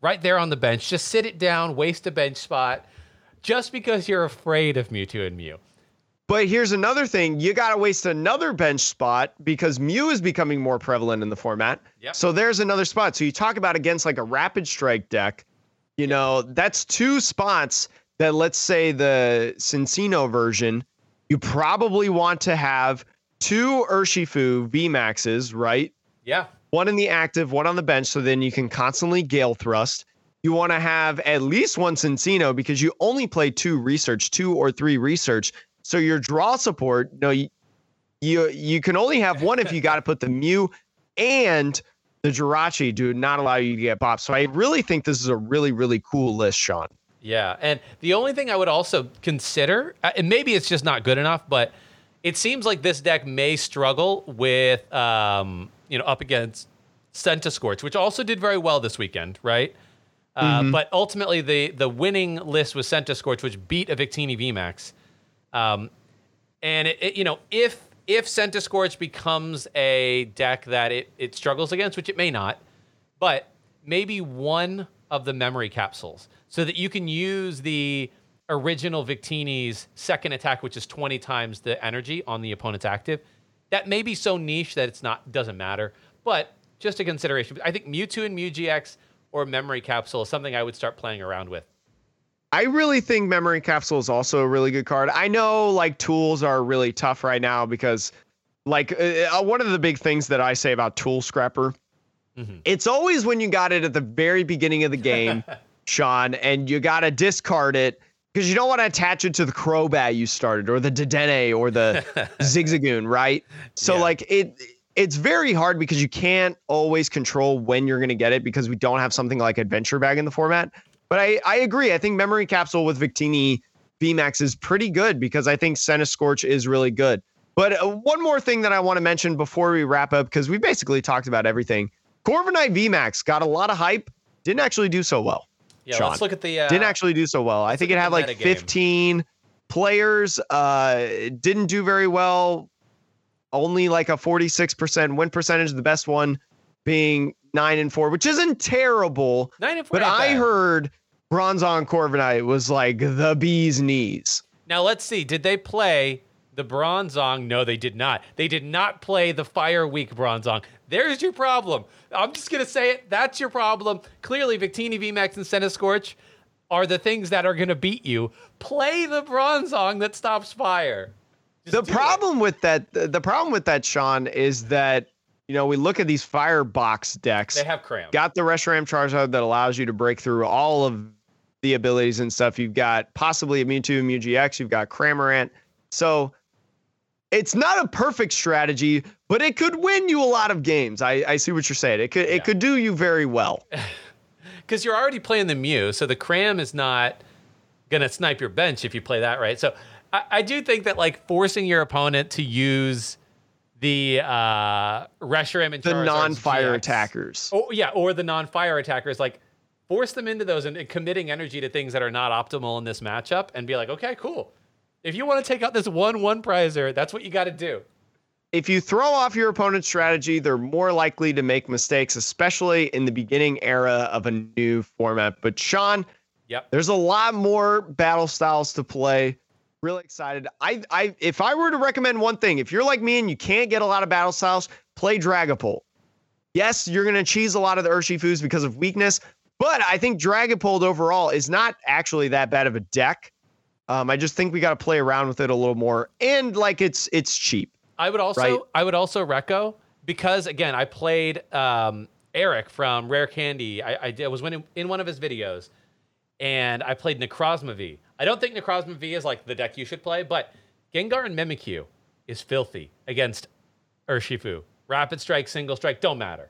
right there on the bench. Just sit it down, waste a bench spot, just because you're afraid of Mewtwo and Mew. But here's another thing: you got to waste another bench spot because Mew is becoming more prevalent in the format. Yep. So there's another spot. So you talk about against like a rapid strike deck, you know, that's two spots that let's say the Cinccino version, you probably want to have two Urshifu VMAXs, right? Yeah. One in the active, one on the bench, so then you can constantly gale thrust. You want to have at least one Cinccino because you only play two research, two or three research. So your draw support, no, you you, you can only have one if you got to put the Mew and the Jirachi do not allow you to get popped. So I really think this is a really, really cool list, Sean. Yeah, and the only thing I would also consider, uh, and maybe it's just not good enough, but it seems like this deck may struggle with, um, you know, up against Centiskorch, which also did very well this weekend, right? Uh, But ultimately, the the winning list was Centiskorch, which beat a Victini VMAX. Um, and it, it- you know, if if Centiskorch becomes a deck that it, it struggles against, which it may not, but maybe one of the memory capsules so that you can use the original Victini's second attack, which is 20 times the energy on the opponent's active. That may be so niche that it's not doesn't matter, but just a consideration. I think Mewtwo and Mew GX or memory capsule is something I would start playing around with. I really think Memory Capsule is also a really good card. I know like tools are really tough right now because like uh, uh one of the big things that I say about Tool Scrapper, mm-hmm. it's always when you got it at the very beginning of the game, Sean, and you got to discard it because you don't want to attach it to the Crobat you started or the Dedenne or the Zigzagoon, right? So yeah. like it it's very hard because you can't always control when you're going to get it because we don't have something like Adventure Bag in the format. But I, I agree. I think Memory Capsule with Victini VMAX is pretty good because I think Centiskorch is really good. But uh, one more thing that I want to mention before we wrap up, because we basically talked about everything. Corviknight VMAX got a lot of hype, didn't actually do so well. Yeah, Sean. let's look at the. Uh, didn't actually do so well. I think it had like 15 players. Uh, didn't do very well. Only like a 46% win percentage. The best one being nine and four, which isn't terrible. Nine and four. But I bad. heard Bronzong Corviknight was like the bee's knees. Now let's see. Did they play the Bronzong? No, they did not. They did not play the Fire Week Bronzong. There's your problem. I'm just gonna say it. That's your problem. Clearly, Victini, VMAX, and Centiskorch are the things that are gonna beat you. Play the Bronzong that stops fire. Just the problem it. with that, the problem with that, Sean, is that you know, we look at these firebox decks. They have cram. Got the Reshiram Charizard that allows you to break through all of the abilities and stuff. You've got possibly a Mewtwo, Mew GX. You've got Cramorant. So it's not a perfect strategy, but it could win you a lot of games. I, I see what you're saying. It could yeah. it could do you very well. Because you're already playing the Mew, so the Cram is not gonna snipe your bench if you play that right. So I, I do think that like forcing your opponent to use the uh Reshiram and the Charizard's non-fire GX. attackers. Oh yeah, or the non-fire attackers. Like force them into those and, and, committing energy to things that are not optimal in this matchup, and be like, okay, cool. If you want to take out this one-one prizer, that's what you got to do. If you throw off your opponent's strategy, they're more likely to make mistakes, especially in the beginning era of a new format. But Sean, yep. there's a lot more battle styles to play really excited. I, I, if I were to recommend one thing, if you're like me and you can't get a lot of battle styles, play Dragapult. Yes, you're gonna cheese a lot of the Urshifus because of weakness, but I think Dragapult overall is not actually that bad of a deck. Um, I just think we got to play around with it a little more, and like it's it's cheap. I would also right? I would also reco because again I played um, Eric from Rare Candy. I, I, was in, in one of his videos, and I played Necrozma V. I don't think Necrozma V is like the deck you should play, but Gengar and Mimikyu is filthy against Urshifu. Rapid Strike, Single Strike, don't matter.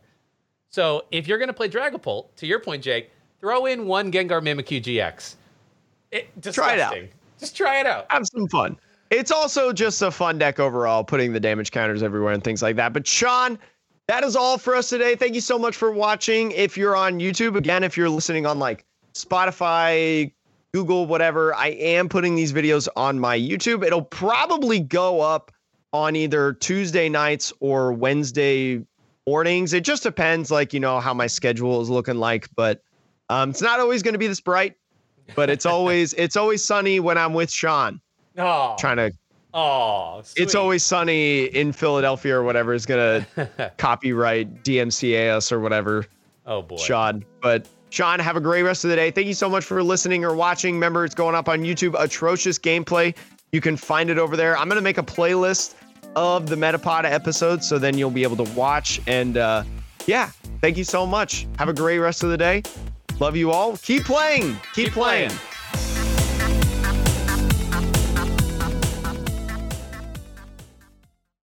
So if you're going to play Dragapult, to your point, Jake, throw in one Gengar Mimikyu GX. It, try it out. Just try it out. Have some fun. It's also just a fun deck overall, putting the damage counters everywhere and things like that. But Sean, that is all for us today. Thank you so much for watching. If you're on YouTube, again, if you're listening on like Spotify, Google, whatever. I am putting these videos on my YouTube. It'll probably go up on either Tuesday nights or Wednesday mornings. It just depends, like, you know, how my schedule is looking like. But um, it's not always going to be this bright, but it's always it's always sunny when I'm with Sean. Oh, trying to. Oh, sweet. it's always sunny in Philadelphia or whatever is gonna copyright DMCA us or whatever. Oh boy, Sean. But Sean, have a great rest of the day. Thank you so much for listening or watching. Remember, it's going up on YouTube. Atrocious gameplay. You can find it over there. I'm going to make a playlist of the Metapod episodes so then you'll be able to watch. And uh, yeah, thank you so much. Have a great rest of the day. Love you all. Keep playing. Keep, Keep playing. playing.